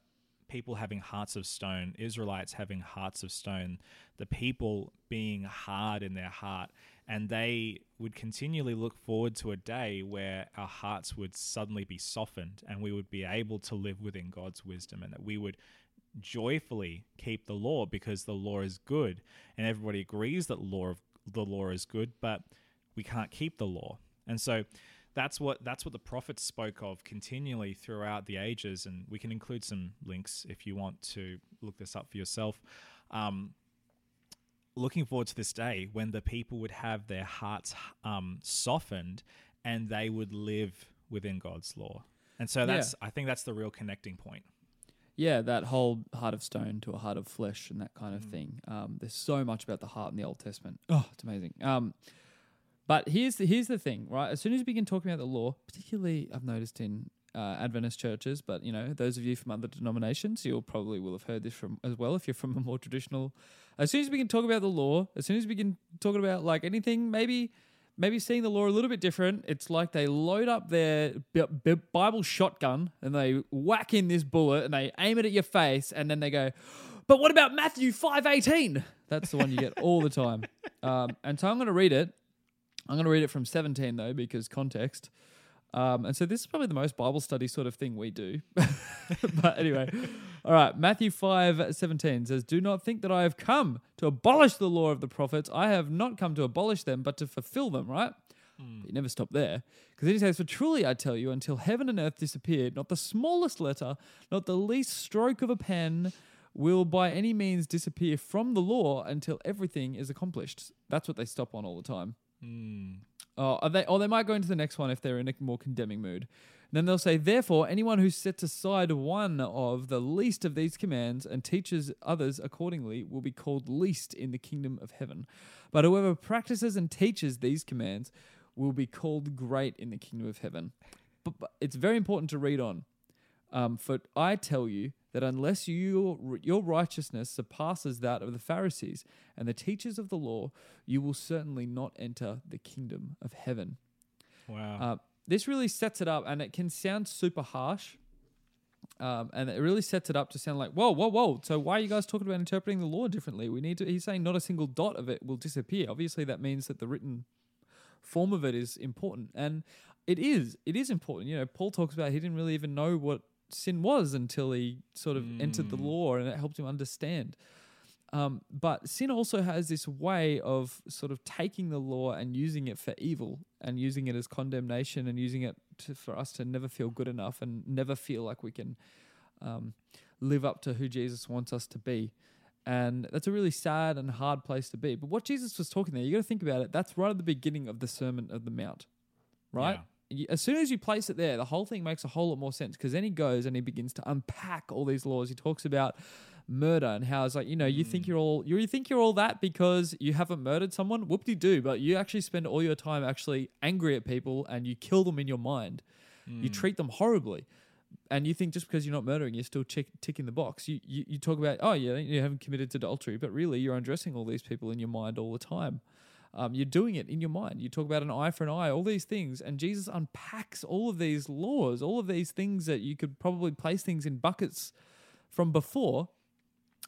Speaker 1: people having hearts of stone, Israelites having hearts of stone, the people being hard in their heart. And they would continually look forward to a day where our hearts would suddenly be softened and we would be able to live within God's wisdom and that we would joyfully keep the law because the law is good. And everybody agrees that law of the law is good, but we can't keep the law. And so that's what that's what the prophets spoke of continually throughout the ages, and we can include some links if you want to look this up for yourself. Um, looking forward to this day when the people would have their hearts um, softened and they would live within God's law. And so that's I think that's the real connecting point.
Speaker 2: Yeah, that whole heart of stone to a heart of flesh and that kind of
Speaker 1: Mm.
Speaker 2: thing. Um, there's so much about the heart in the Old Testament. Oh, it's amazing. Um, but here's the, here's the thing, right? As soon as we begin talking about the law, particularly I've noticed in uh, Adventist churches, but you know, those of you from other denominations, you'll probably will have heard this from as well if you're from a more traditional. As soon as we can talk about the law, as soon as we can talk about like anything, maybe maybe seeing the law a little bit different. It's like they load up their Bible shotgun and they whack in this bullet and they aim it at your face and then they go, "But what about Matthew five five eighteen? That's the one you get all the time. Um, and so I'm going to read it. I'm going to read it from 17 though because context. Um, and so this is probably the most Bible study sort of thing we do. but anyway, all right. Matthew 5 17 says, Do not think that I have come to abolish the law of the prophets. I have not come to abolish them, but to fulfill them, right? But you never stop there. Because then he says, For truly I tell you, until heaven and earth disappeared, not the smallest letter, not the least stroke of a pen will by any means disappear from the law until everything is accomplished. That's what they stop on all the time.
Speaker 1: Mm.
Speaker 2: Oh, they? Or they might go into the next one if they're in a more condemning mood. then they'll say, therefore, anyone who sets aside one of the least of these commands and teaches others accordingly will be called least in the kingdom of heaven. But whoever practices and teaches these commands will be called great in the kingdom of heaven. But, but it's very important to read on. Um, for I tell you that unless you, your righteousness surpasses that of the Pharisees and the teachers of the law, you will certainly not enter the kingdom of heaven.
Speaker 1: Wow.
Speaker 2: Uh, this really sets it up, and it can sound super harsh. Um, and it really sets it up to sound like, whoa, whoa, whoa. So why are you guys talking about interpreting the law differently? We need to. He's saying not a single dot of it will disappear. Obviously, that means that the written form of it is important, and it is. It is important. You know, Paul talks about he didn't really even know what sin was until he sort of entered the
Speaker 1: Mm.
Speaker 2: law, and it helped him understand. Um, but sin also has this way of sort of taking the law and using it for evil and using it as condemnation and using it to, for us to never feel good enough and never feel like we can um, live up to who Jesus wants us to be. And that's a really sad and hard place to be. But what Jesus was talking there, you got to think about it. That's right at the beginning of the Sermon of the Mount, right? You- As soon as you place it there, the whole thing makes a whole lot more sense because then he goes and he begins to unpack all these laws. He talks about murder and how it's like you know you think mm. you're all you think you're all that because you haven't murdered someone? Whoop de doo but you actually spend all your time actually angry at people and you kill them in your mind. You mm. treat them horribly. And you think just because you're not murdering you're still tick, ticking the box. You, you you talk about oh yeah you haven't committed adultery but really you're undressing all these people in your mind all the time um, you're doing it in your mind you talk about an eye for an eye all these things and jesus unpacks all of these laws all of these things that you could probably place things in buckets from before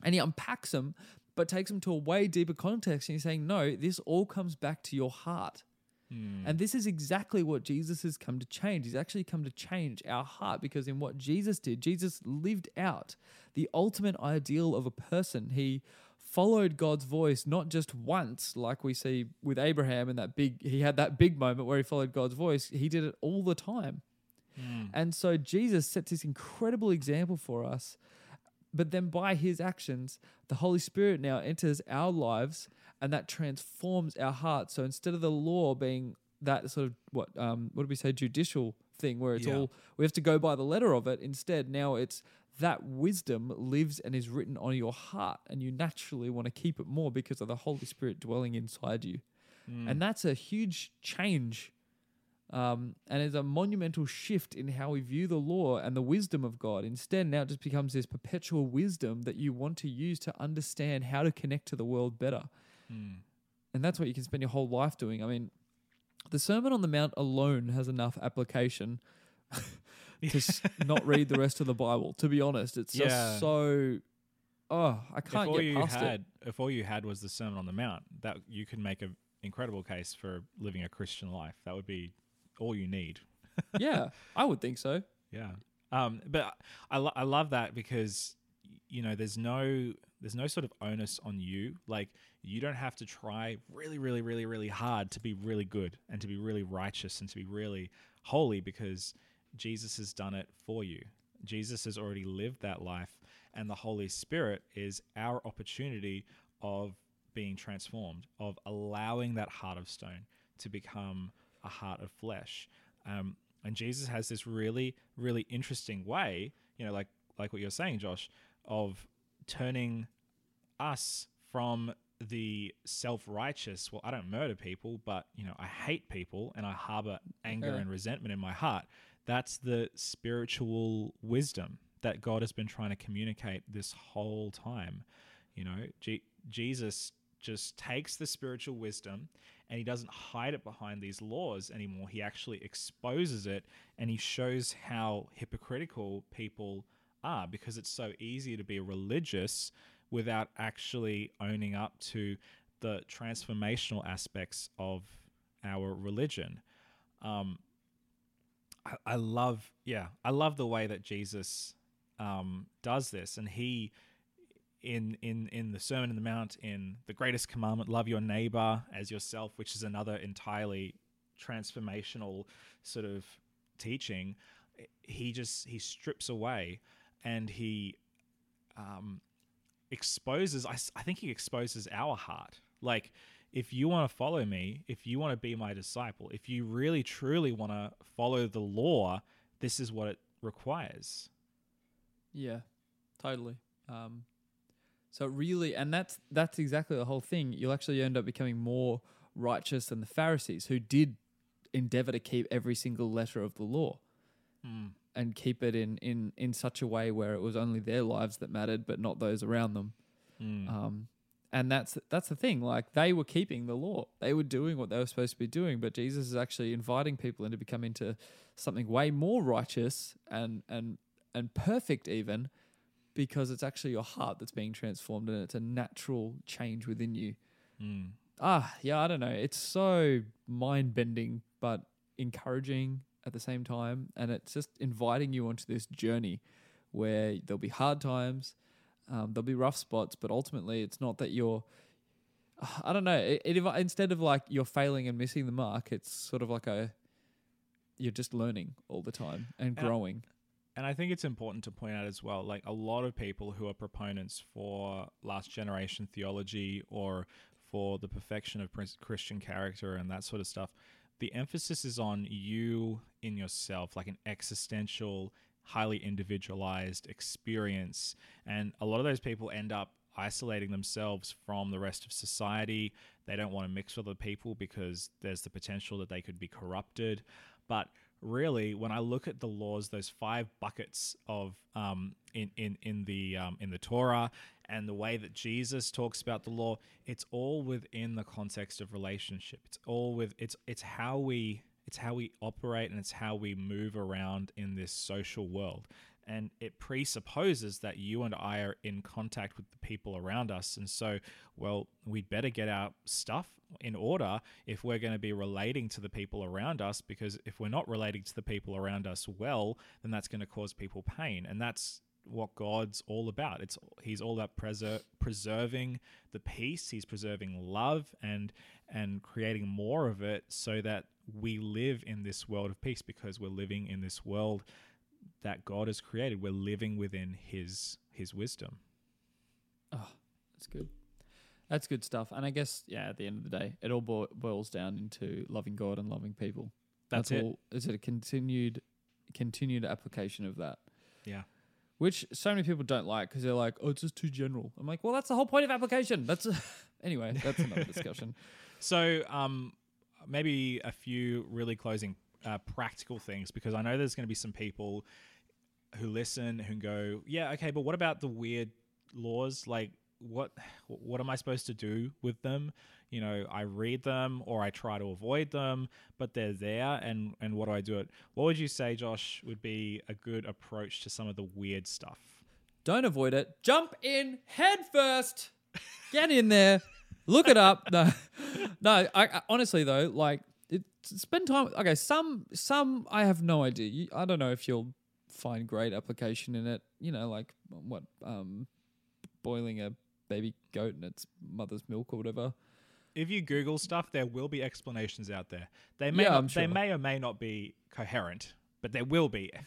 Speaker 2: and he unpacks them but takes them to a way deeper context and he's saying no this all comes back to your heart
Speaker 1: Hmm.
Speaker 2: and this is exactly what Jesus has come to change. He's actually come to change our heart because in what Jesus did, Jesus lived out the ultimate ideal of a person. He followed God's voice not just once, like we see with Abraham and that big, he had that big moment where he followed God's voice. He did it all the time.
Speaker 1: Hmm.
Speaker 2: And so Jesus sets this incredible example for us. But then by his actions, the Holy Spirit now enters our lives and that transforms our hearts. So instead of the law being that sort of what um what do we say judicial thing where it's
Speaker 1: Yeah.
Speaker 2: all we have to go by the letter of it, instead now it's that wisdom lives and is written on your heart and you naturally want to keep it more because of the Holy Spirit dwelling inside you.
Speaker 1: Hmm.
Speaker 2: And that's a huge change um, and it's a monumental shift in how we view the law and the wisdom of God. Instead, now it just becomes this perpetual wisdom that you want to use to understand how to connect to the world better.
Speaker 1: Hmm.
Speaker 2: And that's what you can spend your whole life doing. I mean, the Sermon on the Mount alone has enough application to s- not read the rest of the Bible. To be honest, it's
Speaker 1: Yeah.
Speaker 2: just so. Oh, I can't
Speaker 1: if all
Speaker 2: get
Speaker 1: you
Speaker 2: past it.
Speaker 1: had, if all you had was the Sermon on the Mount, that you could make an incredible case for living a Christian life. That would be all you need.
Speaker 2: yeah, I would think so.
Speaker 1: Yeah. Um, but I, lo- I love that because you know there's no there's no sort of onus on you. Like you don't have to try really, really, really, really hard to be really good and to be really righteous and to be really holy because Jesus has done it for you. Jesus has already lived that life, and the Holy Spirit is our opportunity of being transformed, of allowing that heart of stone to become a heart of flesh. Um, and Jesus has this really, really interesting way, you know, like like what you're saying, Josh, of turning us from the self-righteous well i don't murder people but you know i hate people and i harbor anger
Speaker 2: Yeah.
Speaker 1: and resentment in my heart that's the spiritual wisdom that god has been trying to communicate this whole time you know Je- jesus just takes the spiritual wisdom and he doesn't hide it behind these laws anymore. He actually exposes it and he shows how hypocritical people are because it's so easy to be religious without actually owning up to the transformational aspects of our religion. Um, I, I love, yeah, I love the way that Jesus um, does this, and he in in in the Sermon on the Mount, in the greatest commandment, love your neighbor as yourself, which is another entirely transformational sort of teaching. He just he strips away, and he um, exposes. I, I think he exposes our heart. Like, if you want to follow me, if you want to be my disciple, if you really truly want to follow the law, this is what it requires.
Speaker 2: Yeah, totally. Um, so really, and that's that's exactly the whole thing. You'll actually end up becoming more righteous than the Pharisees, who did endeavor to keep every single letter of the law
Speaker 1: Mm.
Speaker 2: and keep it in in in such a way where it was only their lives that mattered, but not those around them.
Speaker 1: Mm.
Speaker 2: Um, and that's that's the thing. Like they were keeping the law, they were doing what they were supposed to be doing. But Jesus is actually inviting people into becoming into something way more righteous and and and perfect, even because it's actually your heart that's being transformed, and it's a natural change within you.
Speaker 1: Mm.
Speaker 2: Ah, yeah, I don't know. It's so mind bending, but encouraging at the same time, and it's just inviting you onto this journey where there'll be hard times, um, there'll be rough spots, but ultimately, it's not that you're. I don't know. It, it, instead of like you're failing and missing the mark, it's sort of like a you're just learning all the time and
Speaker 1: And I-
Speaker 2: growing.
Speaker 1: And I think it's important to point out as well, like a lot of people who are proponents for last generation theology or for the perfection of Christian character and that sort of stuff, the emphasis is on you in yourself, like an existential, highly individualized experience. And a lot of those people end up isolating themselves from the rest of society. They don't want to mix with other people because there's the potential that they could be corrupted. But really, when I look at the laws, those five buckets of um, in in in the um, in the Torah and the way that Jesus talks about the law, it's all within the context of relationship. It's all with it's it's how we it's how we operate and it's how we move around in this social world. And it presupposes that you and I are in contact with the people around us. And so, well, we'd better get our stuff in order if we're going to be relating to the people around us, because if we're not relating to the people around us well, then that's going to cause people pain. And that's what God's all about. It's He's all about preser- preserving the peace. He's preserving love and and creating more of it, so that we live in this world of peace. Because we're living in this world that God has created. We're living within His His wisdom.
Speaker 2: Oh, that's good. That's good stuff. And I guess, yeah, at the end of the day, it all bo- boils down into loving God and loving people.
Speaker 1: That's, it.
Speaker 2: all. Is it a continued, continued application of that?
Speaker 1: Yeah.
Speaker 2: Which so many people don't like because they're like, "Oh, it's just too general." I'm like, "Well, that's the whole point of application." That's anyway. That's another discussion.
Speaker 1: So, um, maybe a few really closing uh, practical things because I know there's going to be some people who listen who go, "Yeah, okay, but what about the weird laws? Like, what what am I supposed to do with them? You know, I read them or I try to avoid them, but they're there, and and what do I do it? What would you say, Josh, would be a good approach to some of the weird stuff?
Speaker 2: Don't avoid it. Jump in head first. Get in there. Look it up. No, no. I, I honestly though, like, it, spend time. Okay, some some I have no idea. You, I don't know if you'll find great application in it. You know, like what um, boiling a baby goat in its mother's milk or whatever.
Speaker 1: If you Google stuff, there will be explanations out there. They may
Speaker 2: Yeah,
Speaker 1: not,
Speaker 2: I'm
Speaker 1: they may or may not be coherent, but there will be.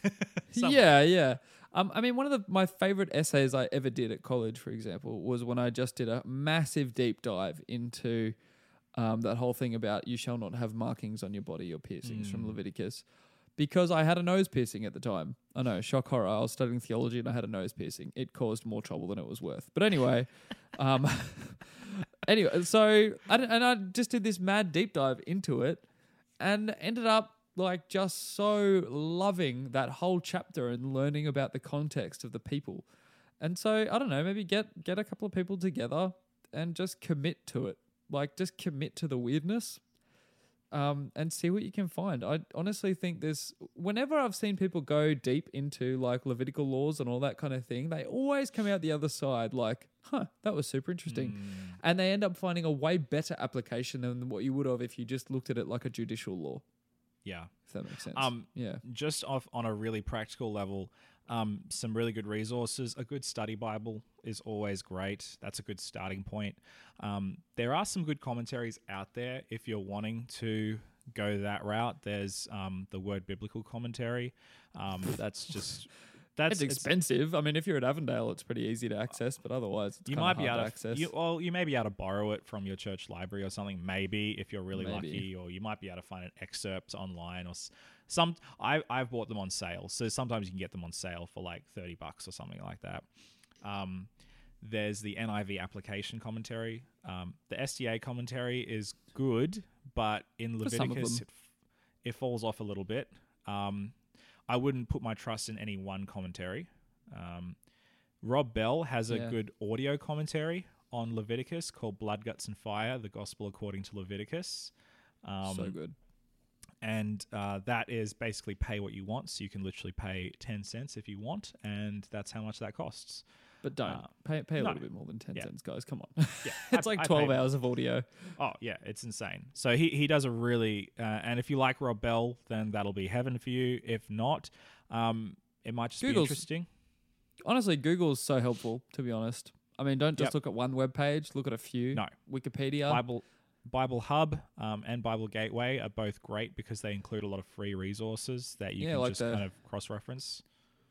Speaker 2: Yeah, yeah. Um, I mean, one of the, my favorite essays I ever did at college, for example, was when I just did a massive deep dive into um, that whole thing about you shall not have markings on your body or piercings from Leviticus. Because I had a nose piercing at the time. I know, shock horror. I was studying theology and I had a nose piercing. It caused more trouble than it was worth. But anyway, um, anyway, so I, and I just did this mad deep dive into it and ended up like just so loving that whole chapter and learning about the context of the people. And so I don't know, maybe get get a couple of people together and just commit to it. Like just commit to the weirdness um, and see what you can find. I honestly think there's whenever I've seen people go deep into like Levitical laws and all that kind of thing, they always come out the other side like, huh, that was super interesting.
Speaker 1: Mm.
Speaker 2: And they end up finding a way better application than what you would have if you just looked at it like a judicial law,
Speaker 1: Yeah.
Speaker 2: if that makes sense.
Speaker 1: Um,
Speaker 2: yeah.
Speaker 1: just off on a really practical level, um, some really good resources. A good study Bible is always great. That's a good starting point. Um, there are some good commentaries out there if you're wanting to go that route. There's um, the Word Biblical Commentary. Um, that's just that's
Speaker 2: It's expensive. I mean, if you're at Avondale, it's pretty easy to access, but otherwise, it's
Speaker 1: you might be
Speaker 2: hard
Speaker 1: able
Speaker 2: to access.
Speaker 1: You, well, you may be able to borrow it from your church library or something. Maybe if you're really
Speaker 2: Maybe.
Speaker 1: lucky, or you might be able to find an excerpt online or some. I I've bought them on sale, so sometimes you can get them on sale for like thirty bucks or something like that. Um, there's the NIV application commentary. Um, the SDA commentary is good, but in
Speaker 2: For some of
Speaker 1: Leviticus, it, it falls off a little bit. Um, I wouldn't put my trust in any one commentary. Um, Rob Bell has a
Speaker 2: Yeah.
Speaker 1: good audio commentary on Leviticus called Blood, Guts, and Fire, the Gospel According to Leviticus. Um,
Speaker 2: so good.
Speaker 1: and uh, that is basically pay what you want. So you can literally pay 10 cents if you want, and that's how much that costs.
Speaker 2: But don't
Speaker 1: uh,
Speaker 2: pay pay a
Speaker 1: no.
Speaker 2: little bit more than ten
Speaker 1: Yeah.
Speaker 2: cents, guys. Come on,
Speaker 1: Yeah,
Speaker 2: it's
Speaker 1: I-
Speaker 2: like twelve hours of audio.
Speaker 1: Oh, yeah, it's insane. So he, he does a really, uh, and if you like Rob Bell, then that'll be heaven for you. If not, um, it might just be interesting.
Speaker 2: Honestly, Google's so helpful. To be honest, I mean, don't just
Speaker 1: Yep.
Speaker 2: look at one web page. Look at a few.
Speaker 1: No.
Speaker 2: Wikipedia.
Speaker 1: Bible Bible Hub um, and Bible Gateway are both great because they include a lot of free resources that you
Speaker 2: Yeah,
Speaker 1: can
Speaker 2: like
Speaker 1: just kind of cross reference.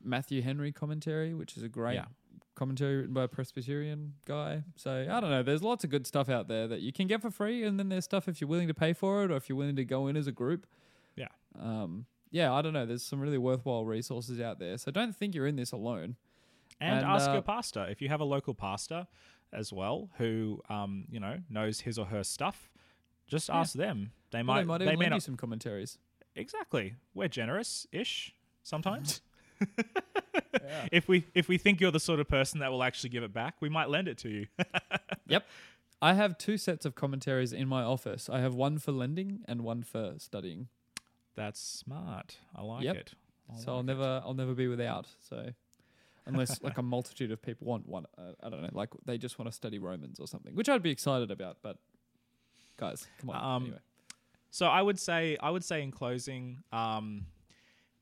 Speaker 2: Matthew Henry commentary, which is a great
Speaker 1: Yeah.
Speaker 2: Commentary written by a Presbyterian guy. So I don't know. There's lots of good stuff out there that you can get for free, and then there's stuff if you're willing to pay for it, or if you're willing to go in as a group.
Speaker 1: Yeah.
Speaker 2: Um. Yeah, I don't know. There's some really worthwhile resources out there. So don't think you're in this alone.
Speaker 1: And,
Speaker 2: And,
Speaker 1: ask
Speaker 2: uh,
Speaker 1: your pastor if you have a local pastor as well who um, you know knows his or her stuff. Just
Speaker 2: Yeah.
Speaker 1: ask them. They
Speaker 2: Well,
Speaker 1: might.
Speaker 2: they might
Speaker 1: they
Speaker 2: even
Speaker 1: may
Speaker 2: lend you some commentaries.
Speaker 1: Exactly. We're generous ish sometimes. If we if we think you're the sort of person that will actually give it back, we might lend it to you.
Speaker 2: Yep. I have two sets of commentaries in my office. I have one for lending and one for studying.
Speaker 1: That's smart. I like
Speaker 2: Yep.
Speaker 1: it. I
Speaker 2: so I'll
Speaker 1: it.
Speaker 2: never I'll never be without. So unless like a multitude of people want one, uh, I don't know, like they just want to study Romans or something, which I'd be excited about. But guys, come on.
Speaker 1: Um,
Speaker 2: anyway,
Speaker 1: So I would say I would say in closing, um,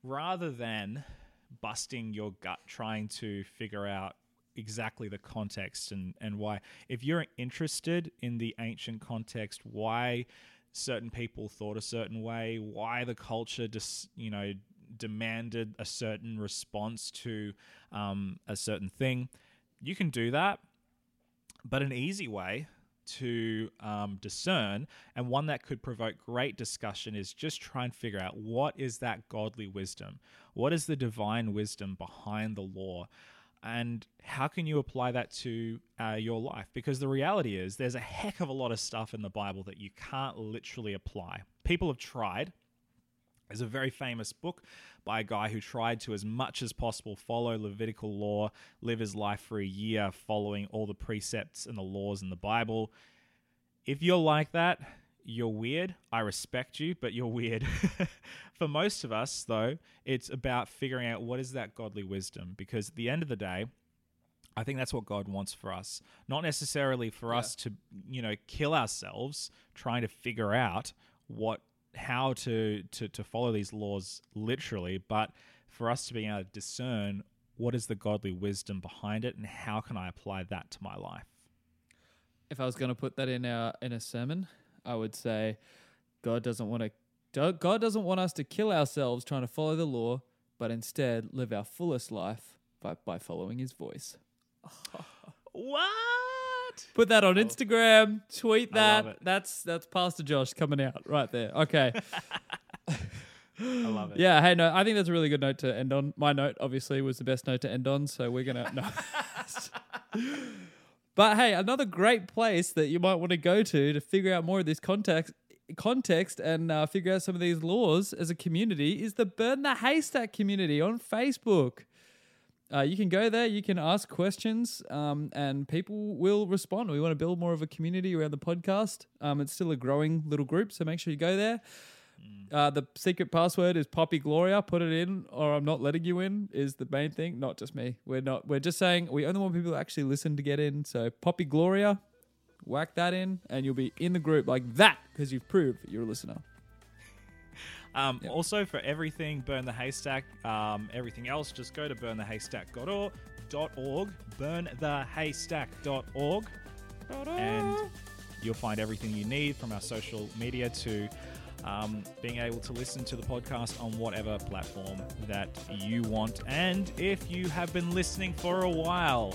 Speaker 1: rather than busting your gut trying to figure out exactly the context and, and why, if you're interested in the ancient context, why certain people thought a certain way, why the culture just you know demanded a certain response to um, a certain thing, you can do that. But an easy way to um, discern and one that could provoke great discussion is just try and figure out what is that godly wisdom? What is the divine wisdom behind the law? And how can you apply that to uh, your life? Because the reality is, there's a heck of a lot of stuff in the Bible that you can't literally apply. People have tried, there's a very famous book by a guy who tried to, as much as possible, follow Levitical law, live his life for a year following all the precepts and the laws in the Bible. If you're like that, you're weird. I respect you, but you're weird. for most of us, though, it's about figuring out what is that godly wisdom. Because at the end of the day, I think that's what God wants for us. Not necessarily for
Speaker 2: Yeah.
Speaker 1: us to, you know, kill ourselves trying to figure out what how to, to to follow these laws literally, but for us to be able to discern what is the godly wisdom behind it and how can I apply that to my life.
Speaker 2: if I was going to put that in a in a sermon, I would say God doesn't want to God doesn't want us to kill ourselves trying to follow the law, but instead live our fullest life by, by following His voice.
Speaker 1: What?
Speaker 2: Put that on Instagram. Tweet that. That's that's Pastor Josh coming out right there. Okay.
Speaker 1: I love it.
Speaker 2: yeah. Hey, no, I think that's a really good note to end on. My note obviously was the best note to end on, so we're gonna no. but hey, another great place that you might want to go to to figure out more of this context context and uh, figure out some of these laws as a community is the Burn the Haystack community on Facebook. Uh, you can go there, you can ask questions, um, and people will respond. We want to build more of a community around the podcast. Um, it's still a growing little group, so make sure you go there. Uh, the secret password is Poppy Gloria. Put it in, or I'm not letting you in. Is the main thing. Not just me. We're not. We're just saying we only want people to actually listen to get in. So Poppy Gloria, whack that in, and you'll be in the group like that because you've proved that you're a listener.
Speaker 1: Um, Also, for everything Burn the Haystack, um, everything else, just go to burnthehaystack.org, burnthehaystack.org, and you'll find everything you need from our social media to um, being able to listen to the podcast on whatever platform that you want. And if you have been listening for a while,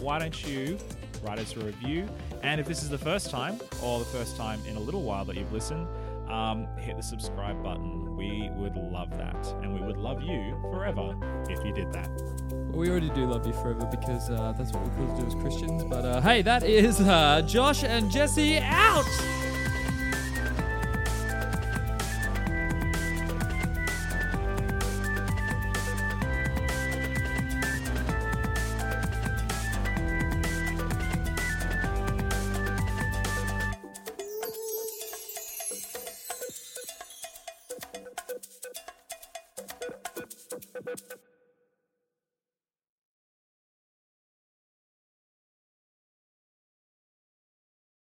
Speaker 1: why don't you write us a review? And if this is the first time, or the first time in a little while that you've listened, um, hit the subscribe button. We would love that. And we would love you forever if you did that.
Speaker 2: Well, we already do love you forever because uh, that's what we're called to do as Christians. But uh, hey, that is uh, Josh and Jesse out.